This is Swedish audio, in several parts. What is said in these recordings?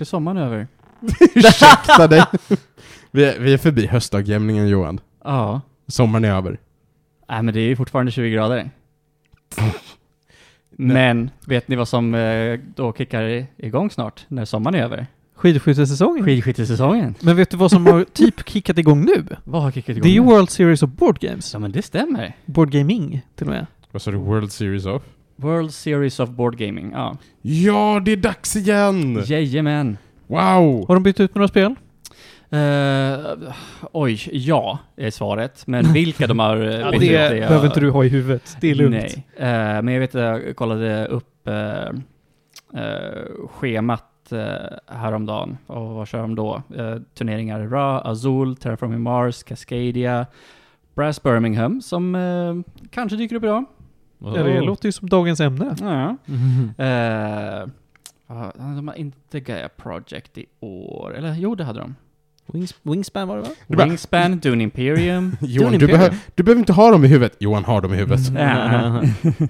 Snart är sommaren över. Ursäkta dig. Vi är, vi är förbi höstdagjämningen Johan. Ja. Sommaren är över. Nej men det är ju fortfarande 20 grader. Men, vet ni vad som eh, då kickar i- igång snart, när sommaren är över? Skidskyttesäsongen. Skidskyttesäsongen. Men vet du vad som har typ kickat igång nu? Vad har kickat igång? Det är ju nu? World Series of Board Games. Ja men det stämmer. Board Gaming, till och med. Vad sa du? World Series of? World Series of Board Gaming, ja. Ja, det är dags igen! Jajamän. Wow! Har de bytt ut några spel? Uh, oj, ja, är svaret. Men vilka de har uh, Ja, bytt det ut är jag- behöver inte du ha i huvudet. Det är lugnt. Nej. Eh, men jag vet att jag kollade upp eh, eh, schemat uh, häromdagen. Och vad kör de då? Eh, turneringar Ra, Azul, Terraforming Mars, Cascadia, Brass Birmingham som eh, kanske dyker upp idag. Ja, det låter ju som dagens ämne. Ja. Mhm. Eh, ja, de har inte Gaia Project i år. Eller jo, det hade de. Wings, Wingspan var det va? Wingspan, Dune Imperium. Johan, Dune du, Imperium. behö- du behöver inte ha dem i huvudet. Johan har dem i huvudet. Ja.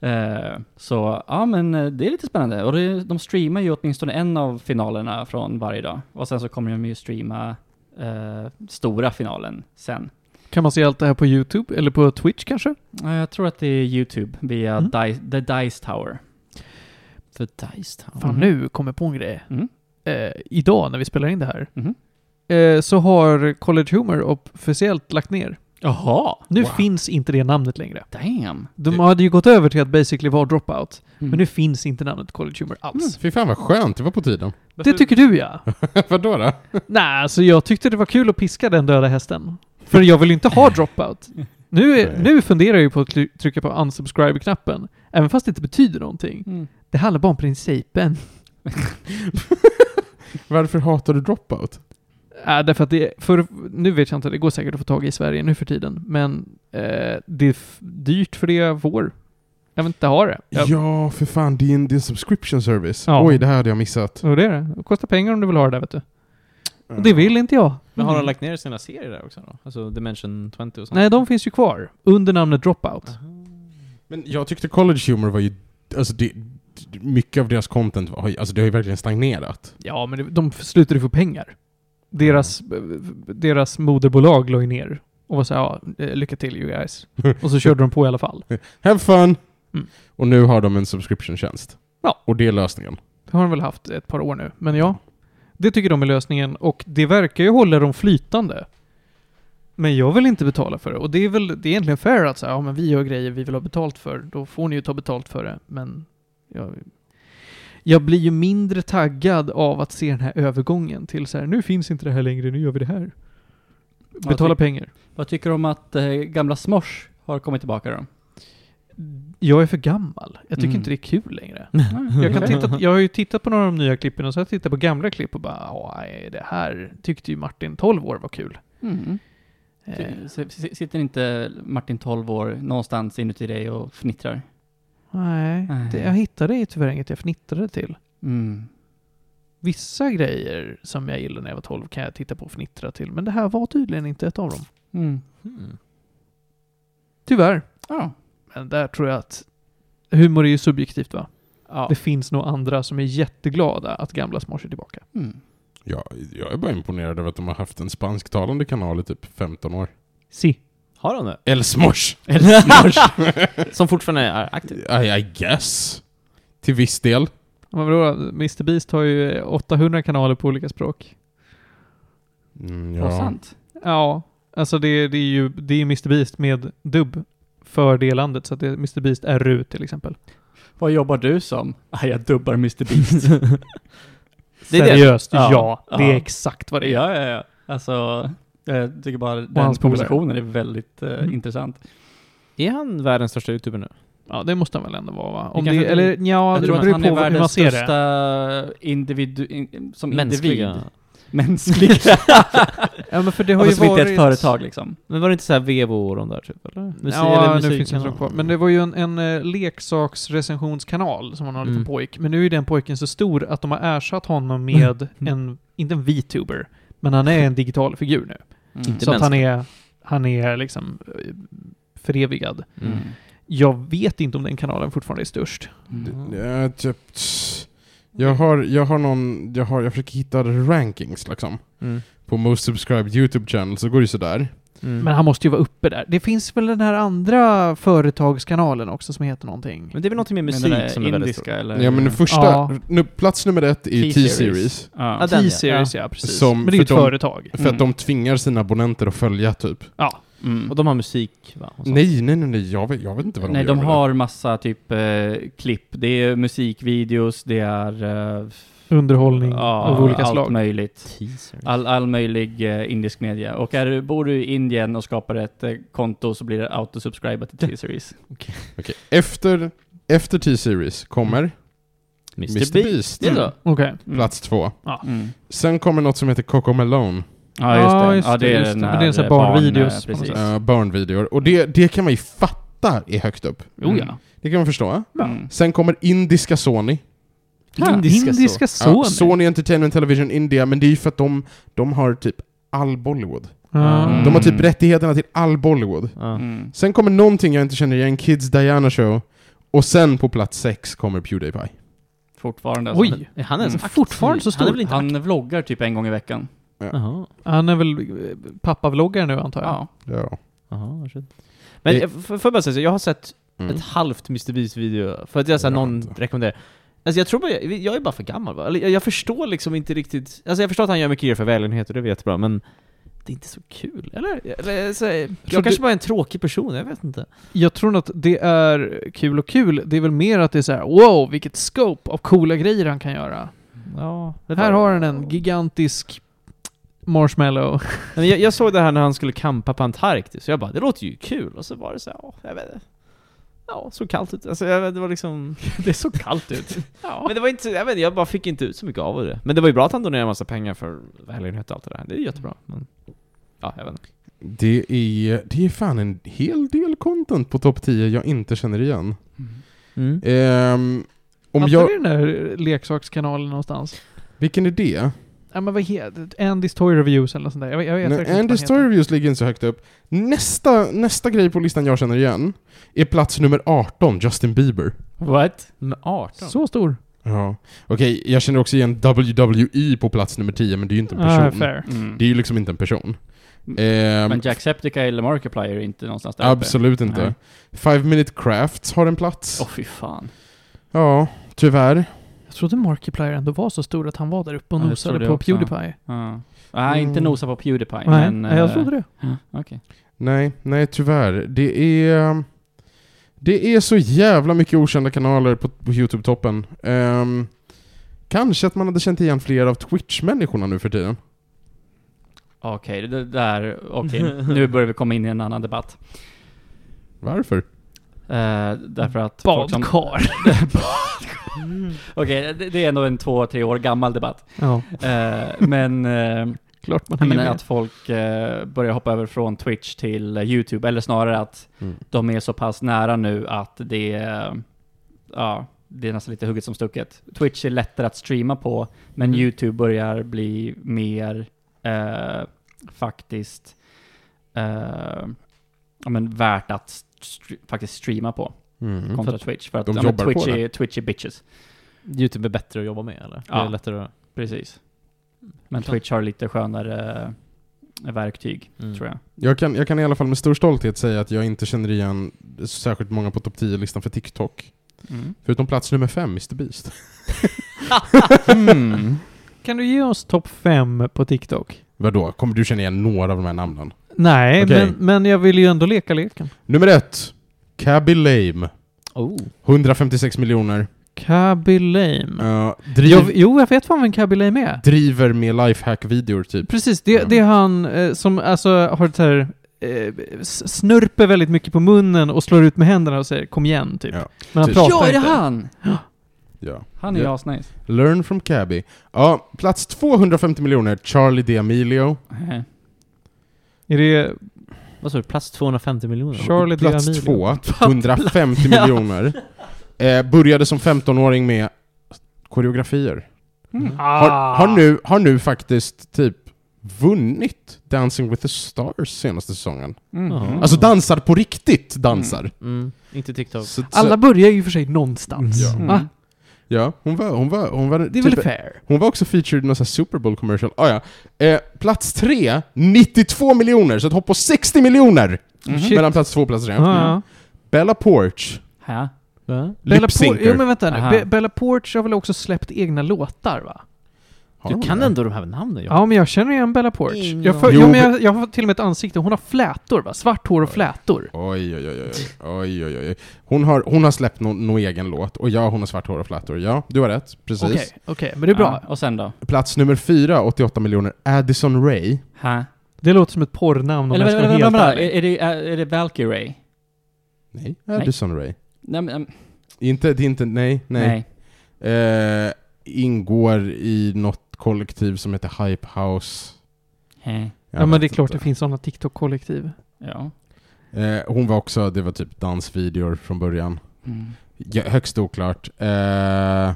Eh, så ja, men eh, det är lite spännande. Och det, de streamar ju åtminstone en av finalerna från varje dag. Och sen så kommer de ju streama eh, stora finalen sen. Kan man se allt det här på YouTube? Eller på Twitch kanske? Eh, jag tror att det är YouTube via Mm. Dice, The Dice Tower. För Dice Town. Fan, nu kommer jag på en grej. Mm. Eh, idag när vi spelar in det här, Mhm. eh, så har College Humor officiellt lagt ner. Jaha! Nu Wow. finns inte det namnet längre. Damn! De hade ju gått över till att basically vara dropout, Mm. men nu finns inte namnet College Humor alls. Fy fan vad skönt, det var på tiden. Det tycker du ja. Vadå då? Nej, alltså jag tyckte det var kul att piska den döda hästen. För jag vill inte ha dropout. Nu, är, nu funderar jag ju på att trycka på unsubscribe-knappen. Även fast det inte betyder någonting. Mm. Det handlar bara om principen. Varför hatar du Dropout? Äh, därför att det, för, nu vet jag inte, det går säkert att få tag i i Sverige nu för tiden. Men eh, det är dyrt för det jag får. Jag vill inte ha det. Jag, Ja, för fan, det är en, det är en subscription service. Ja. Oj, det här hade jag missat. Och det är det. Det kostar pengar om du vill ha det där vet du. Och det vill inte jag. Men har de Mm. lagt ner sina serier där också då? Alltså Dimension 20 och sånt? Nej, de finns ju kvar. Under namnet Dropout. Aha. Men jag tyckte College Humor var ju... Alltså det, mycket av deras content var, alltså det har ju verkligen stagnerat. Ja, men det- de slutade få pengar. Deras, deras moderbolag la ju ner. Och var så här, ja, eh, lycka till you guys. Och så körde de på i alla fall. Have fun! Mm. Och nu har de en subscription-tjänst. Ja. Och det är lösningen. Det har de väl haft ett par år nu. Men ja, det tycker de är lösningen. Och det verkar ju hålla dem flytande. Men jag vill inte betala för det. Och det är väl det är egentligen fair att säga, ja men vi gör grejer vi vill ha betalt för. Då får ni ju ta betalt för det. Men jag, jag blir ju mindre taggad av att se den här övergången till så här, nu finns inte det här längre, nu gör vi det här. Betala tyck- pengar. Vad tycker du om att eh, gamla Smosh har kommit tillbaka då? Jag är för gammal. Jag tycker Mm. inte det är kul längre. Jag, kan titta, jag har ju tittat på några av de nya klippen och så har jag tittat på gamla klipp och bara, "Ja, nej, det här tyckte ju Martin 12 år var kul. Mm. Eh, Sitter inte Martin 12 år någonstans inuti dig och fnittrar? nej, Nej. det, jag hittade ju tyvärr inget jag fnittrade till. Mm. Vissa grejer som jag gillade när jag var 12 kan jag titta på och fnittra till, men det här var tydligen inte ett av dem. Mm. Hmm. Tyvärr. Ja. Men där tror jag att humor är ju subjektivt va? ja. Det finns nog andra som är jätteglada att gamla Smosh är tillbaka. Mm. Ja, jag är bara imponerad över att de har haft en spansktalande kanal i typ 15 år. Si. Har de det? El Smosh! Som fortfarande är aktiv? I, I guess. Till viss del. Men vadå, Mr Beast har ju 800 kanaler på olika språk. Mm, ja. sant? Ja, alltså det, det är ju det är Mr Beast med dubb för det landet, så att det är Mr Beast RU till exempel. Vad jobbar du som? Ah, jag dubbar Mr Beast. Det är det. Seriöst, Ja, ja. Det är ja. exakt vad det är. ja, ja, ja. Alltså, jag tycker bara den hans konversationen är väldigt eh, Mm. intressant. Är han världens största youtuber nu? Ja, det måste han väl ändå vara va? Om kanske det, inte- eller ja, jag det tror att beror han på är hur man världens ser det. största individu... In, som Mänskliga? individ. Mänskliga. Ja men för det har alltså, ju som inte är varit... ett företag liksom. Men var det inte så här Vevo de där typ eller? Musik, ja, eller nu finns inte de kvar. Men det var ju en, en eh, leksaksrecensionskanal som han har lite Mm. pojk. Men nu är den pojken så stor att de har ersatt honom med en, inte en VTuber, men han är en digital figur nu. Mm. Så att han mänsklig. är, han är liksom eh, förevigad. Mm. Jag vet inte om den kanalen fortfarande är störst. Mm. Ja, typ, Jag har, jag har någon, jag har, jag försöker hitta rankings liksom. Mm. På most subscribed YouTube channel så går det ju sådär. Mm. Men han måste ju vara uppe där. Det finns väl den här andra företagskanalen också som heter någonting? Men det är väl någonting med musik som är indiska eller? Ja men den första, Ja. nu, plats nummer ett är T-series. T-series. Ja. Ja, precis. Som- Men det är ju ett de- företag. För Mm. att de tvingar sina abonnenter att följa typ. Ja. Mm. Och de har musik va? Nej, nej, nej, nej, jag vet, jag vet inte vad de Nej, gör de med det. har massa typ eh, klipp. Det är musikvideos, det är... Eh, Underhållning ja, av olika allt slag. möjligt. Teasers. All, all möjlig eh, indisk media. Och är, du- bor du i Indien och skapar ett eh, konto så blir det autosubscribat till T-series. Okej, Efter, efter T-series kommer Mr. Mr. Beast. Beast. Det är så? Okej. plats två. Mm. Sen kommer något som heter Coco Melone. Ja, just det. Ja, just ja, det det, är just den det. här Men det är en sån här barn, barnvideos något Precis. Uh, barnvideor. Och det, det kan man ju fatta är högt upp. Oh ja. Det kan man förstå. Mm. Sen kommer indiska Sony. Indiska Indiska Ja, Sony. Sony Entertainment Television India, men det är ju för att de, de har typ all Bollywood. Ja. Mm. De har typ rättigheterna till all Bollywood. Ja. Mm. Sen kommer någonting jag inte känner igen, Kids Diana Show. Och sen på plats sex kommer Pewdiepie. Fortfarande alltså. Oj! Är han ens Mm. Fortfarande så Han är stor. väl inte Han vloggar typ en gång i veckan. Jaha. Han är väl eh, pappavloggare nu antar jag? Ja. Ja. Jaha, shit. Men Det- jag får jag bara säga så, jag har sett Mm. ett halvt Mr. Beast video för att jag såhär, Ja, någon rekommenderar. Alltså jag tror bara, jag, jag är bara för gammal va? Jag, jag förstår liksom inte riktigt, alltså jag förstår att han gör mycket grejer för välgörenhet och det är jättebra, men det är inte så kul, eller? eller så, jag tror kanske du- bara är en tråkig person, jag vet inte. Jag tror nog att det är kul och kul. Det är väl mer att det är så här: wow, vilket scope av coola grejer han kan göra. Ja, Här har han en gigantisk marshmallow. Men jag, jag såg det här när han skulle kampa på Antarktis, så jag bara, det låter ju kul, och så var det så här, ja, jag vet inte. Ja, så kallt ut. Alltså jag, vet, det var liksom... det såg kallt ut. ja. Men det var inte, jag vet jag bara fick inte ut så mycket av det. Men det var ju bra att han donerade massa pengar för välgörenhet och allt det där. Det är jättebra. Men, ja, jag vet inte. Det är, det är fan en hel del content på topp 10 jag inte känner igen. Mm. Ehm, om Hade jag... vi den där leksakskanalen någonstans? Vilken är det? Ja men vad heter? Andy's Toy Reviews eller något sånt där. Jag, jag vet Nej, verkligen inte Andy vad den Story heter. Reviews ligger inte så högt upp. Nästa, nästa grej på listan jag känner igen är plats nummer 18, Justin Bieber. What? Med 18? Så stor. Ja. Okej, jag känner också igen WWE på plats nummer 10, men det är ju inte en Ah, person. fair. Mm. det är ju liksom inte en person. Ehm, Men Jacksepticeye eller Markiplier är inte någonstans där uppe. absolut inte. Nej. Five Minute Crafts har en plats. Åh fy fan. Ja, tyvärr. Jag trodde Markiplier ändå var så stor att han var där uppe och Ja, nosade på också. Pewdiepie. Ja. Nej, inte Mm. nosa på Pewdiepie, Nej, men... nej, jag eh, trodde det. ja, Okej. Nej, nej tyvärr. Det är... Det är så jävla mycket okända kanaler på, på Youtube-toppen. Ehm, kanske att man hade känt igen fler av Twitch-människorna nu för tiden. Okej, det där... Okej, nu börjar vi komma in i en annan debatt. Varför? Eh, därför att... Badkar. Okej, det, det är ändå en två, tre år gammal debatt. ja, Eh, men... eh, klart man med. att folk eh, börjar hoppa över från Twitch till eh, YouTube, eller snarare att Mm. de är så pass nära nu att det är, ja, det är nästan lite hugget som stucket. Twitch är lättare att streama på, men Mm. YouTube börjar bli mer eh, faktiskt eh, ja, men värt att st- faktiskt streama på Mm. kontra Twitch. För att de ja, men jobbar på Twitch, det. är, Twitch är bitches. Youtube är bättre att jobba med eller? Ja. Det är lättare att... Precis. Men Klart. Twitch har lite skönare eh, verktyg, Mm. tror jag. Jag kan, jag kan i alla fall med stor stolthet säga att jag inte känner igen särskilt många på topp 10-listan för TikTok. Mm. Förutom plats nummer 5, Mr Beast. Mm. Kan du ge oss topp fem på TikTok? Vadå? Kommer du känna igen några av de här namnen? Nej, Okej. men, men jag vill ju ändå leka leken. Nummer ett. Cabby Lame. Oh. 156 miljoner. Cabby Lame. Uh, driv, Jag, jo, jag vet fan vem Cabby Lame är. driver med lifehack-videor typ. Precis, det, Ja. det är han eh, som alltså har ett här eh, s- snurper väldigt mycket på munnen och slår ut med händerna och säger kom igen, typ. Ja. Men han Typ. pratar Ja, är det inte. han? Ja. Han är ju Ja. asnice. Learn from Cabby. Ja, plats 250 miljoner, Charlie D'Amelio. Nej. Är det Vad sa du? Plats 250 miljoner? Charlie Plats D'Amelio? två, 150 miljoner. Eh, började som 15-åring med koreografier. Mm. Har, Ah. har, nu, har nu faktiskt typ vunnit Dancing with the Stars senaste säsongen. Mm. Alltså dansar på riktigt, dansar. Mm. Inte TikTok. Så, så, Alla börjar ju för sig någonstans. Ja. Mm. Ja, hon var, hon var, hon var, Det är typ, väl fair? hon var också featured i någon sån här Super Bowl commercial. Ah, ja. eh, plats tre, 92 miljoner, så ett hopp på 60 miljoner! Mhm. Shit. Mellan plats två och plats tre. Ja, ja. Bella Porch, Ja. Va? Bella Por- lip-syncer. ja, men vänta nu. Be- Bella Porch har väl också släppt egna låtar va? Har Du kan det? ändå de här namnen Ja, men jag känner igen Bella Porch. Jag, för, ja, Jo, men jag, jag har till och med ett ansikte. Hon har flätor va? Svart hår och flätor. Oj, oj, oj, oj, oj, oj. Hon har, hon har släppt någon no egen låt, och ja, hon har svart hår och flätor. Ja, du har rätt. Precis. Okej, okej. Men det är bra. Ja, och sen då? Plats nummer fyra, 88 miljoner, Addison Ray. Ha. Det låter som ett porrnamn om Eller jag ska vänta, vara vänta, helt vänta. Är, ärlig. är, det, är, det Valkyrie? Nej, Addison Ray. Nej, men, Inte, det är inte, nej, nej. nej. Eh, ingår i något kollektiv som heter Hype House. Ja, men det är klart inte. det finns sådana TikTok-kollektiv. Ja. Eh, hon var också, det var typ dansvideor från början. Mm. Ja, högst oklart. Eh,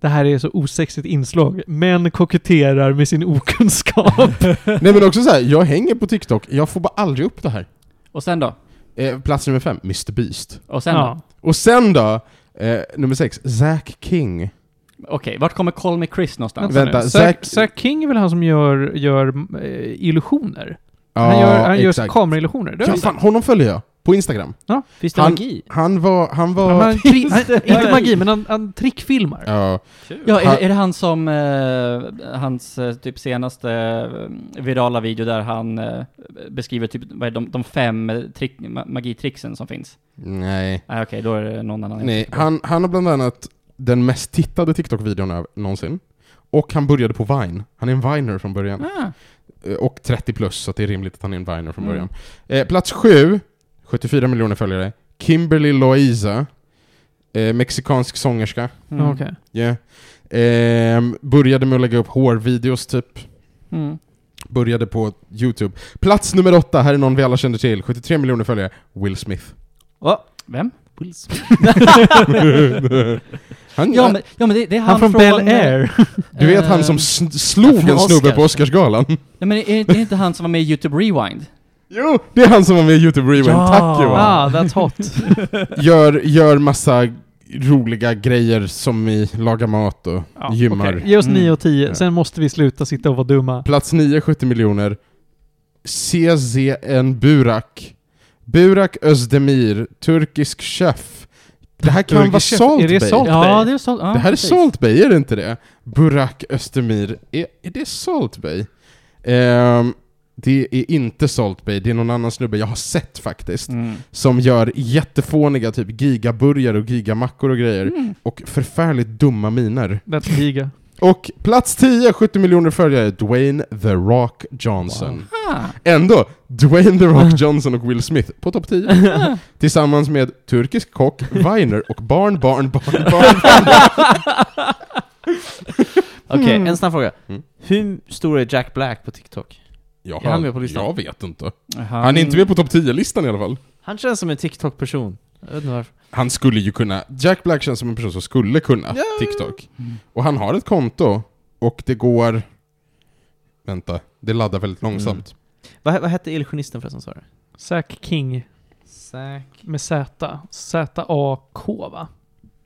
Det här är så osexigt inslag. Män koketterar med sin okunskap. nej men också så här, jag hänger på TikTok, jag får bara aldrig upp det här. Och sen då? Eh, plats nummer fem, Mr Beast. Och sen ja. Och sen då, eh, nummer sex, Zack King. Okej, vart kommer Call Me Chris någonstans? Vänta, nu. Zack, Zack- Zack King är väl han som gör, gör eh, illusioner? Ja, han gör, han gör kameraillusioner. Det Ja, fan, honom följer jag. På Instagram. Finns det Han- magi? Han var, han Ja, var... han, tri- han, det? inte magi, men han, han trickfilmar. Ja, Ja, är, Han- är det han som, eh, hans eh, typ senaste eh, virala video där han eh, beskriver typ, vad är de, de fem eh, trick, ma- magitricksen som finns? nej. Nej okej, då är det någon annan. Nej, han, han har bland annat den mest tittade TikTok-videon någonsin. Och han började på Vine. Han är en Viner från början. Ah, Eh, Och 30 plus, så det är rimligt att han är en Viner från Mm. början. Eh, plats 7, 74 miljoner följare. Kimberly Loaiza. Eh, mexikansk sångerska. mm. Ja, Okej. Yeah. Ehm, började med att lägga upp hårvideos typ. Mm. Började på YouTube. Plats nummer 8, här är någon vi alla känner till. 73 miljoner följare. Will Smith. Va? Vem? Will Smith? han, Ja men, ja, men det, det är han, Han från Bel Air. du vet han eh, som slog från en snubbe på Oscarsgalan? Nej men är, är det inte han som var med i YouTube Rewind? Jo, det är han som var med i YouTube Rewind. Ja. Tack Johan. Ah, that's hot. Gör, gör massa roliga grejer som i laga mat och Ja, gymmar. okej. Ge oss Mm. 9 och 10, Ja. sen måste vi sluta sitta och vara dumma. Plats 9, 70 miljoner. CZN Burak. Burak Özdemir, turkisk chef. Det här kan vara Salt är det Bay. Salt ja, Bay? det är så, ja, det här är precis. Salt Bay, är det inte det? Burak Özdemir. Är, är det Salt Bay? Ehm, det är inte Salt Bay, det är någon annan snubbe jag har sett faktiskt. Mm. Som gör jättefåniga typ gigaburgare och gigamackor och grejer. Mm. Och förfärligt dumma miner. That's giga. Och plats 10, 70 miljoner följare, Dwayne The Rock Johnson. Ah. Ändå, Dwayne The Rock Johnson och Will Smith på topp 10. Tillsammans med turkisk kock, Viner och barn, barn, barn, barn. Okej, Mm. en snabb fråga. Mm. Hur stor är Jack Black på TikTok? Jag, Är han med på listan? jag vet inte. Han, Han är inte med på topp 10-listan i alla fall. Han känns som en TikTok-person. Jag vet inte varför. Han skulle ju kunna, Jack Black känns som en person som skulle kunna Ja. TikTok. Mm. Och han har ett konto, och det går... Vänta, det laddar väldigt långsamt. Vad, vad hette illusionisten förresten sa du? Zack King Zack... med Z. Z-A-K va?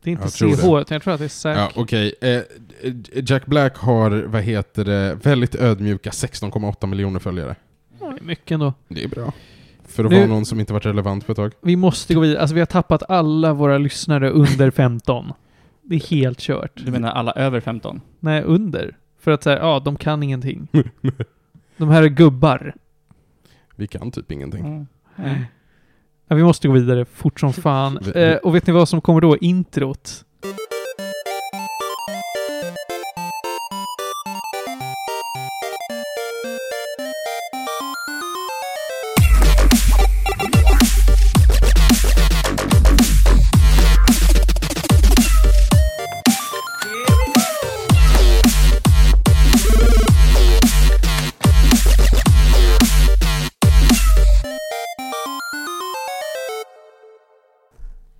Det är inte CH, utan jag tror att det är Zack. Ja, okej. Eh, Jack Black har, vad heter det, väldigt ödmjuka 16,8 miljoner följare. Det är mycket ändå. Det är bra. För att Nu- vara någon som inte varit relevant på ett tag. Vi måste gå vidare. Alltså vi har tappat alla våra lyssnare under 15. Det är helt kört. Du menar alla över 15? Nej, under. För att säga, ja, de kan ingenting. De här är gubbar. Vi kan typ ingenting. Mm. Mm. Ja, vi måste gå vidare fort som fan. Vi- Eh, och vet ni vad som kommer då? Introt.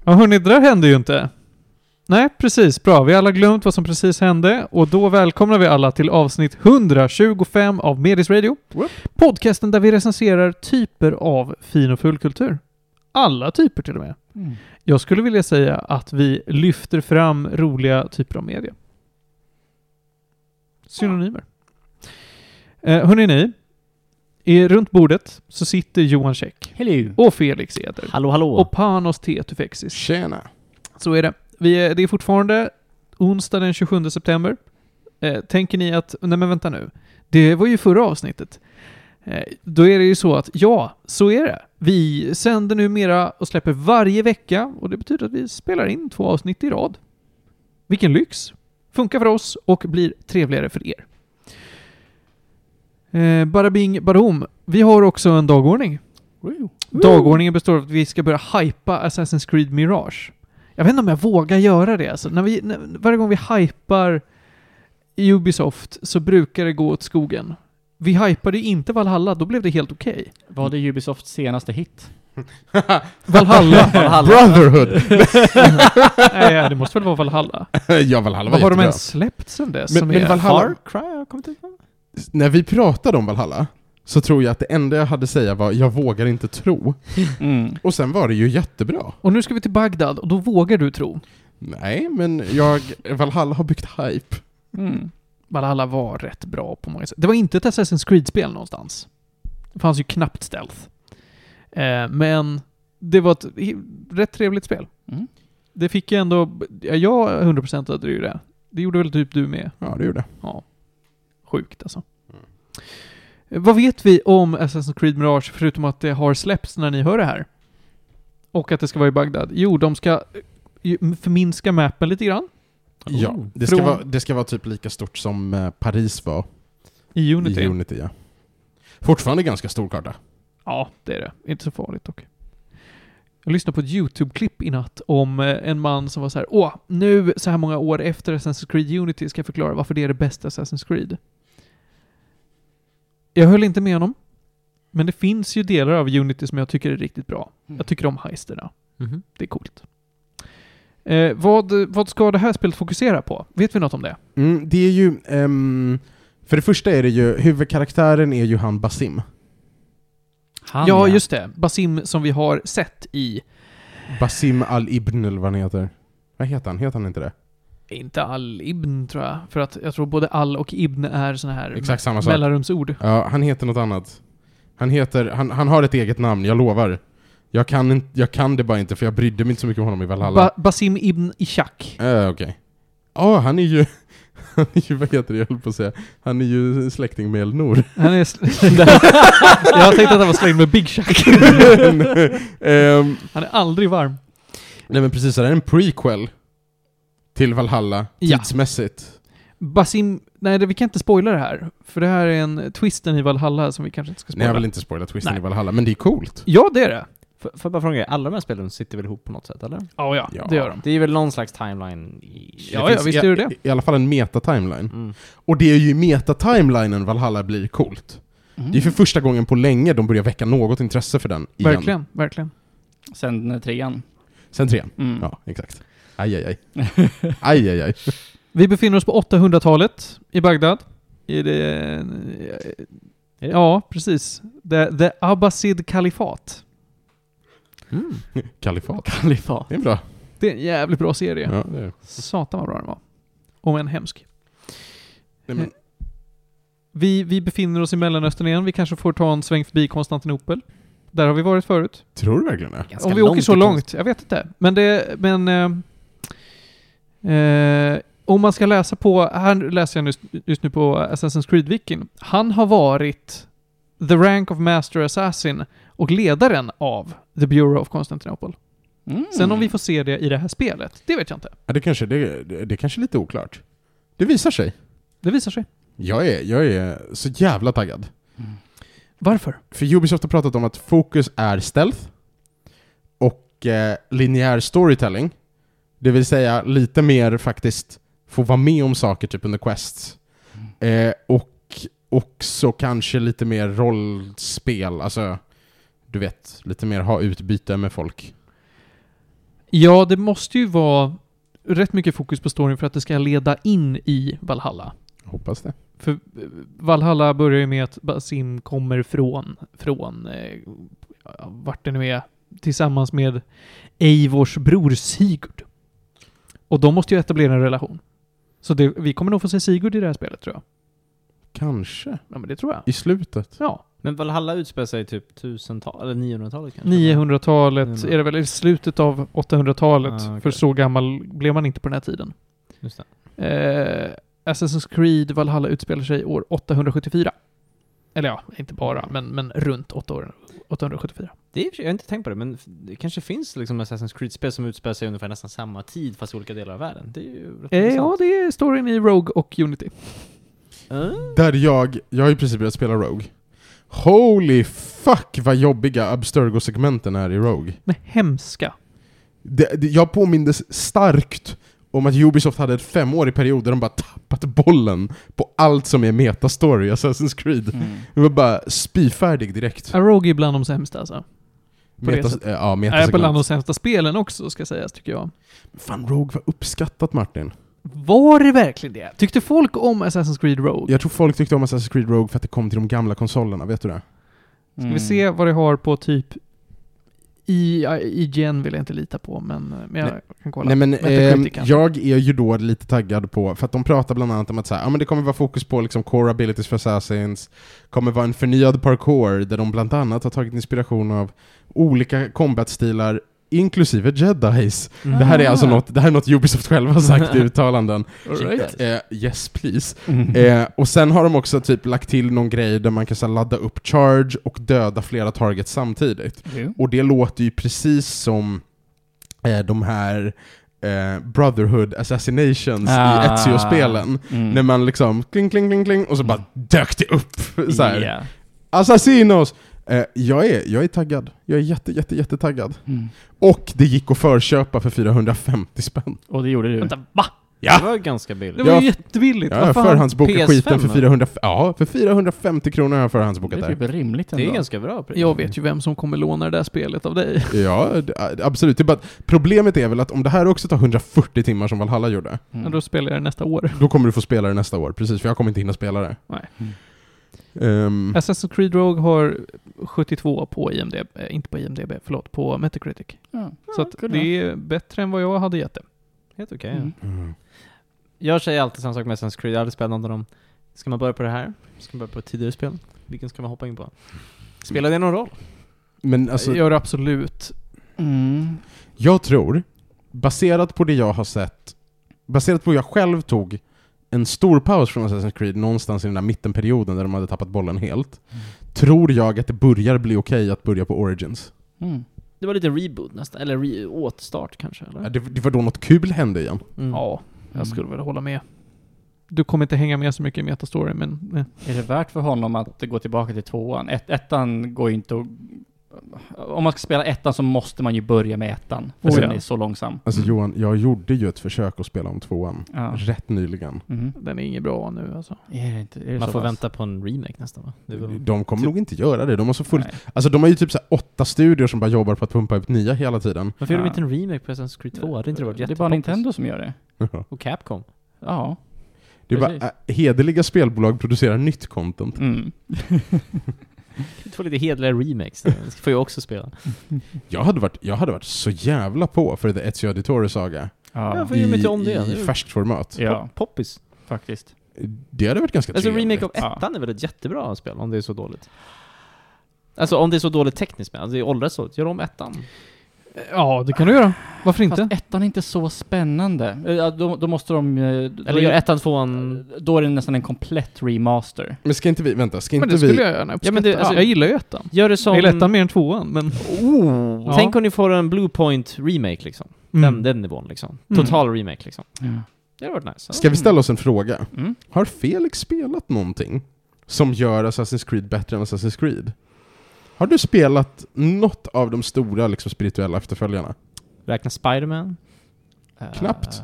Ja hörni, det där hände ju inte. Nej, precis. Bra. Vi har alla glömt vad som precis hände och då välkomnar vi alla till avsnitt 125 av Medis Radio. Whoop. Podcasten där vi recenserar typer av fin och fullkultur. Alla typer till och med. Mm. Jag skulle vilja säga att vi lyfter fram roliga typer av media. Synonymer. Eh, hörrni ni, i, runt bordet så sitter Johan Käck Hello. och Felix Eder Hallå hallå! och Panos Tetufexis. Tjena! Så är det. Vi är, det är fortfarande onsdag den 27 september. Eh, tänker ni att, nej men vänta nu, det var ju förra avsnittet. Eh, då är det ju så att, ja, så är det. Vi sänder numera och släpper varje vecka och det betyder att vi spelar in två avsnitt i rad. Vilken lyx! Funkar för oss och blir trevligare för er. Eh, bara bing, bara om. Vi har också en dagordning. Dagordningen består av att vi ska börja hypa Assassin's Creed Mirage. Jag vet inte om jag vågar göra det. Alltså, när vi, när, varje gång vi hypar Ubisoft så brukar det gå åt skogen. Vi hypade ju inte Valhalla, då blev det helt okej. Var det Ubisofts senaste hit? Valhalla! Brotherhood! Nej, det måste väl vara Valhalla? ja, Valhalla var Vad har de ens släppt sen dess? Men- som men är Valhalla- Far Cry har kommit ut? När vi pratade om Valhalla, så tror jag att det enda jag hade säga var 'Jag vågar inte tro' Mm. Och sen var det ju jättebra. Och nu ska vi till Bagdad, och då vågar du tro. Nej, men jag... Valhalla har byggt hype. Mm. Valhalla var rätt bra på många sätt. Det var inte ett Assassin's Creed-spel någonstans. Det fanns ju knappt stealth. Eh, men det var ett rätt trevligt spel. Mm. Det fick jag ändå... Ja, jag 100% hade ju det. Det gjorde väl typ du med? Ja, det gjorde Ja. Sjukt alltså. Eh, Vad vet vi om Assassin's Creed Mirage förutom att det har släppts när ni hör det här? Och att det ska vara i Bagdad? Jo, de ska eh, förminska mappen lite grann Ja, Oh. det ska, Från- vara, det ska vara typ lika stort som eh, Paris var i Unity. i Unity. Ja. Fortfarande ganska stor karta. Ja, det är det. Inte så farligt dock. Jag lyssnade på ett YouTube-klipp i natt om en man som var så här: Åh, nu så här många år efter Assassin's Creed Unity ska jag förklara varför det är det bästa Assassin's Creed. Jag höll inte med honom. Men det finns ju delar av Unity som jag tycker är riktigt bra. Mm. Jag tycker om heisterna. Mhm. Det är coolt. Eh, vad, vad ska det här spelet fokusera på? Vet vi något om det? Mm, det är ju... ehm, för det första är det ju, huvudkaraktären är ju han Basim. Han, ja, just det. Basim som vi har sett i Basim al-Ibn eller vad han heter. Vad heter han? Heter han inte det? Inte Al-Ibn tror jag. För att jag tror både Al och Ibn är såna här Exakt samma sak. mellanrumsord. Ja, han heter något annat. Han heter, han, han har ett eget namn, jag lovar. Jag kan, inte, jag kan det bara inte för jag brydde mig inte så mycket om honom i Valhalla. Ba Basim Ibn Ishak. Eh, Okej. Ja, han är ju... Han är ju, vad heter det jag höll på att säga? Han är ju släkting med Elnor. Han är... jag tänkte att han var slängd med Big Shack. Ehm, Han är aldrig varm. nej men precis, det här är en prequel till Valhalla, Ja. tidsmässigt. Basim... Nej, det, vi kan inte spoila det här. För det här är en twisten i Valhalla som vi kanske inte ska Nej, spoila. jag vill inte spoila twisten Nej. i Valhalla, men det är coolt. Ja, det är det. Får jag bara fråga, alla de här spelen sitter väl ihop på något sätt eller? Ja, ja, Ja. det gör de. Det är väl någon slags timeline i... Ja, ja, visst är det det. I, alla fall en meta-timeline. Mm. Och det är ju meta-timelinen Valhalla blir coolt. Mm. Det är för första gången på länge de börjar väcka något intresse för den igen. Verkligen, verkligen. Sen eh, trean. Sen trean. Mm. Ja, exakt. Aj, aj, aj. aj, aj, aj. Vi befinner oss på 800-talet i Bagdad. I det... Ja, precis. The, the Abbasid kalifat. Mm. Kalifat. Kalifat. Det är bra. Det är en jävligt bra serie. Ja, det är. Satan vad bra den var. Om en hemsk. Nej, men, Vi, vi befinner oss i Mellanöstern igen. Vi kanske får ta en sväng förbi Konstantinopel. Där har vi varit förut. tror du verkligen det? Om vi åker så långt. Jag vet inte. Men det... Men... Eh, om man ska läsa på... Här läser jag just, just nu på Assassin's Creed-wikin. Han har varit the rank of Master Assassin och ledaren av The Bureau of Constantinople. Mm. Sen om vi får se det i det här spelet, det vet jag inte. Ja, det, kanske, det, det, det kanske är lite oklart. Det visar sig. Det visar sig. Jag är, jag är så jävla taggad. Varför? För Ubisoft har pratat om att fokus är stealth och eh, linjär storytelling. Det vill säga lite mer faktiskt få vara med om saker typ under quests. Eh, och också kanske lite mer rollspel, alltså du vet, lite mer ha utbyte med folk. Ja, det måste ju vara rätt mycket fokus på storyn för att det ska leda in i Valhalla. Jag hoppas det. För eh, Valhalla börjar ju med att Basim kommer från, från eh, vart det nu är, tillsammans med Eivors bror Sigurd. Och de måste ju etablera en relation. Så det, vi kommer nog få se Sigurd i det här spelet tror jag. Kanske. Ja men det tror jag. I slutet. Ja. Men Valhalla utspelar sig typ 1000-talet, eller 900-talet kanske? 900-talet Mm. är det väl, i slutet av 800-talet. Ah, okej. För så gammal blev man inte på den här tiden. Just det. Eh, Assassin's Creed Valhalla utspelar sig år 874. Eller ja, inte bara, men, men runt 8 år, 874. Det är, jag har inte tänkt på det, men det kanske finns liksom Assassin's Creed-spel som utspelar sig ungefär nästan samma tid fast i olika delar av världen. Det är ju rätt Eh, ja, det är storyn i Rogue och Unity. Eh? Där jag, jag har i princip börjat spela Rogue. Holy fuck vad jobbiga Abstergo-segmenten är i Rogue. Men hemska. Det, det, jag påmindes starkt om att Ubisoft hade ett femårig period där de bara tappat bollen på allt som är metastory i Assassin's Creed. Mm. Det var bara spyfärdig direkt. Rogue är bland de sämsta alltså. På det Meta, sättet. äh, ja, Är bland de sämsta spelen också, ska sägas, tycker jag. Fan, Rogue var uppskattat Martin. Var det verkligen det? Tyckte folk om Assassin's Creed Rogue? Jag tror folk tyckte om Assassin's Creed Rogue för att det kom till de gamla konsolerna, vet du det? Ska Mm. vi se vad det har på typ... I, IGN vill jag inte lita på, men, men jag Nej. kan kolla. Nej men eh, jag är ju då lite taggad på, för att de pratar bland annat om att så här, ja, men det kommer vara fokus på liksom core abilities för assassins, kommer vara en förnyad parkour där de bland annat har tagit inspiration av olika combat-stilar inklusive jedis. Det här är alltså Ah. något, det här är något Ubisoft själva har sagt i uttalanden. Right. Eh, yes please. Mm. Eh, och sen har de också typ lagt till någon grej där man kan så här, ladda upp charge och döda flera targets samtidigt. Jo. Och det låter ju precis som eh, de här eh, Brotherhood Assassinations Ah. i Ezio-spelen. Mm. När man liksom kling, kling, kling, kling och så bara dök det upp. Så här. Ja. Assassinos! Eh, jag, är, jag är taggad. Jag är jätte, jätte, jättetaggad. Mm. Och det gick att förköpa för 450 spänn. Och det gjorde du. Vänta, va? Ja! Det var ganska billigt. Det var Ja. ju jättebilligt. Jag fan? förhandsbokat PS5, skiten för va? 400, ja, för 450 kronor har jag Det förhandsbokat är där. typ rimligt ändå. Det är ganska bra pris. Jag vet ju vem som kommer låna det där spelet av dig. Ja, det- absolut. Det är bara, att problemet är väl att om det här också tar 140 timmar som Valhalla gjorde, Mm. Då spelar jag det nästa år. då kommer du få spela det nästa år. Precis, för jag kommer inte hinna spela det. Nej. Mm. Ehm, Assassin's Creed Rogue har 72 på IMDB, eh, inte på IMDB, förlåt, på Metacritic. Ja. Så att good det är bättre än vad jag hade gett det. Helt okej. Mm. mm. Jag säger alltid samma sak med Assassin's Creed, jag hade spelat någon av dem. Ska man börja på det här? Ska man börja på ett tidigare spel? Vilken ska man hoppa in på? Spelar det någon roll? Men alltså, Gör det absolut. Mm. jag tror, baserat på det jag har sett, baserat på hur jag själv tog en stor paus från Assassin's Creed någonstans i den där mittenperioden där de hade tappat bollen helt, tror jag att det börjar bli okej att börja på Origins. Mm. Det var lite reboot nästan, eller re- återstart kanske? Eller? Ja, Det, det var då något kul hände igen. Mm. Ja, jag Mm. skulle väl hålla med. Du kommer inte hänga med så mycket i metastory, men... eh. Är det värt för honom att gå tillbaka till tvåan? Ett, ettan går ju inte att... Om man ska spela ettan så måste man ju börja med ettan. För Oh, den ja. är så långsam. Alltså Mm. Johan, jag gjorde ju ett försök att spela om tvåan. Ja. Rätt nyligen. Mhm. Den är inget bra nu alltså. Är det inte, är det Man får pass? vänta på en remake nästan va? Väl... De kommer typ- nog inte göra det. De har så fullt... Nej. Alltså de har ju typ så här åtta studior som bara jobbar på att pumpa ut nya hela tiden. Varför gjorde de Ja. inte en remake på Assassin's Creed 2? Hade inte det varit Det är bara? Nintendo som gör det. Och Capcom? Ja. Det är bara, Precis. äh, hederliga spelbolag producerar nytt content. Mm. Du får lite hedliga remakes, det får jag också spela. Jag hade, varit, jag hade varit så jävla på för The Ezio Auditore Saga. Ja, Ja, får ge mig till om det. I, färskt format. ja Pop- Poppis. faktiskt. Det hade varit ganska Alltså trevligt. remake av Ja. ettan är väl ett jättebra spel om det är så dåligt? Alltså om det är så dåligt tekniskt med, alltså det åldras så, gör om ettan. Ja, det kan du göra. Varför inte? Fast ettan är inte så spännande. Eh, ja, Då, då måste de... eh, då Eller är- gör ettan, tvåan... Då är det nästan en komplett remaster. Men ska inte vi, vänta, ska Men inte det skulle vi... jag gärna Ja, men det- alltså- jag gillar ju ettan. Gör det Jag som... gillar ettan mer än tvåan, men... Oh, Ja. Tänk om ni får en Blue Point remake liksom. Den, Mm. den nivån liksom. Mm. Total remake liksom. Ja. Det hade varit nice. Ska vi ställa oss en fråga? Mm. Har Felix spelat någonting som gör Assassin's Creed bättre än Assassin's Creed? Har du spelat något av de stora liksom, spirituella efterföljarna? Räkna Spiderman? Eh, Knappt.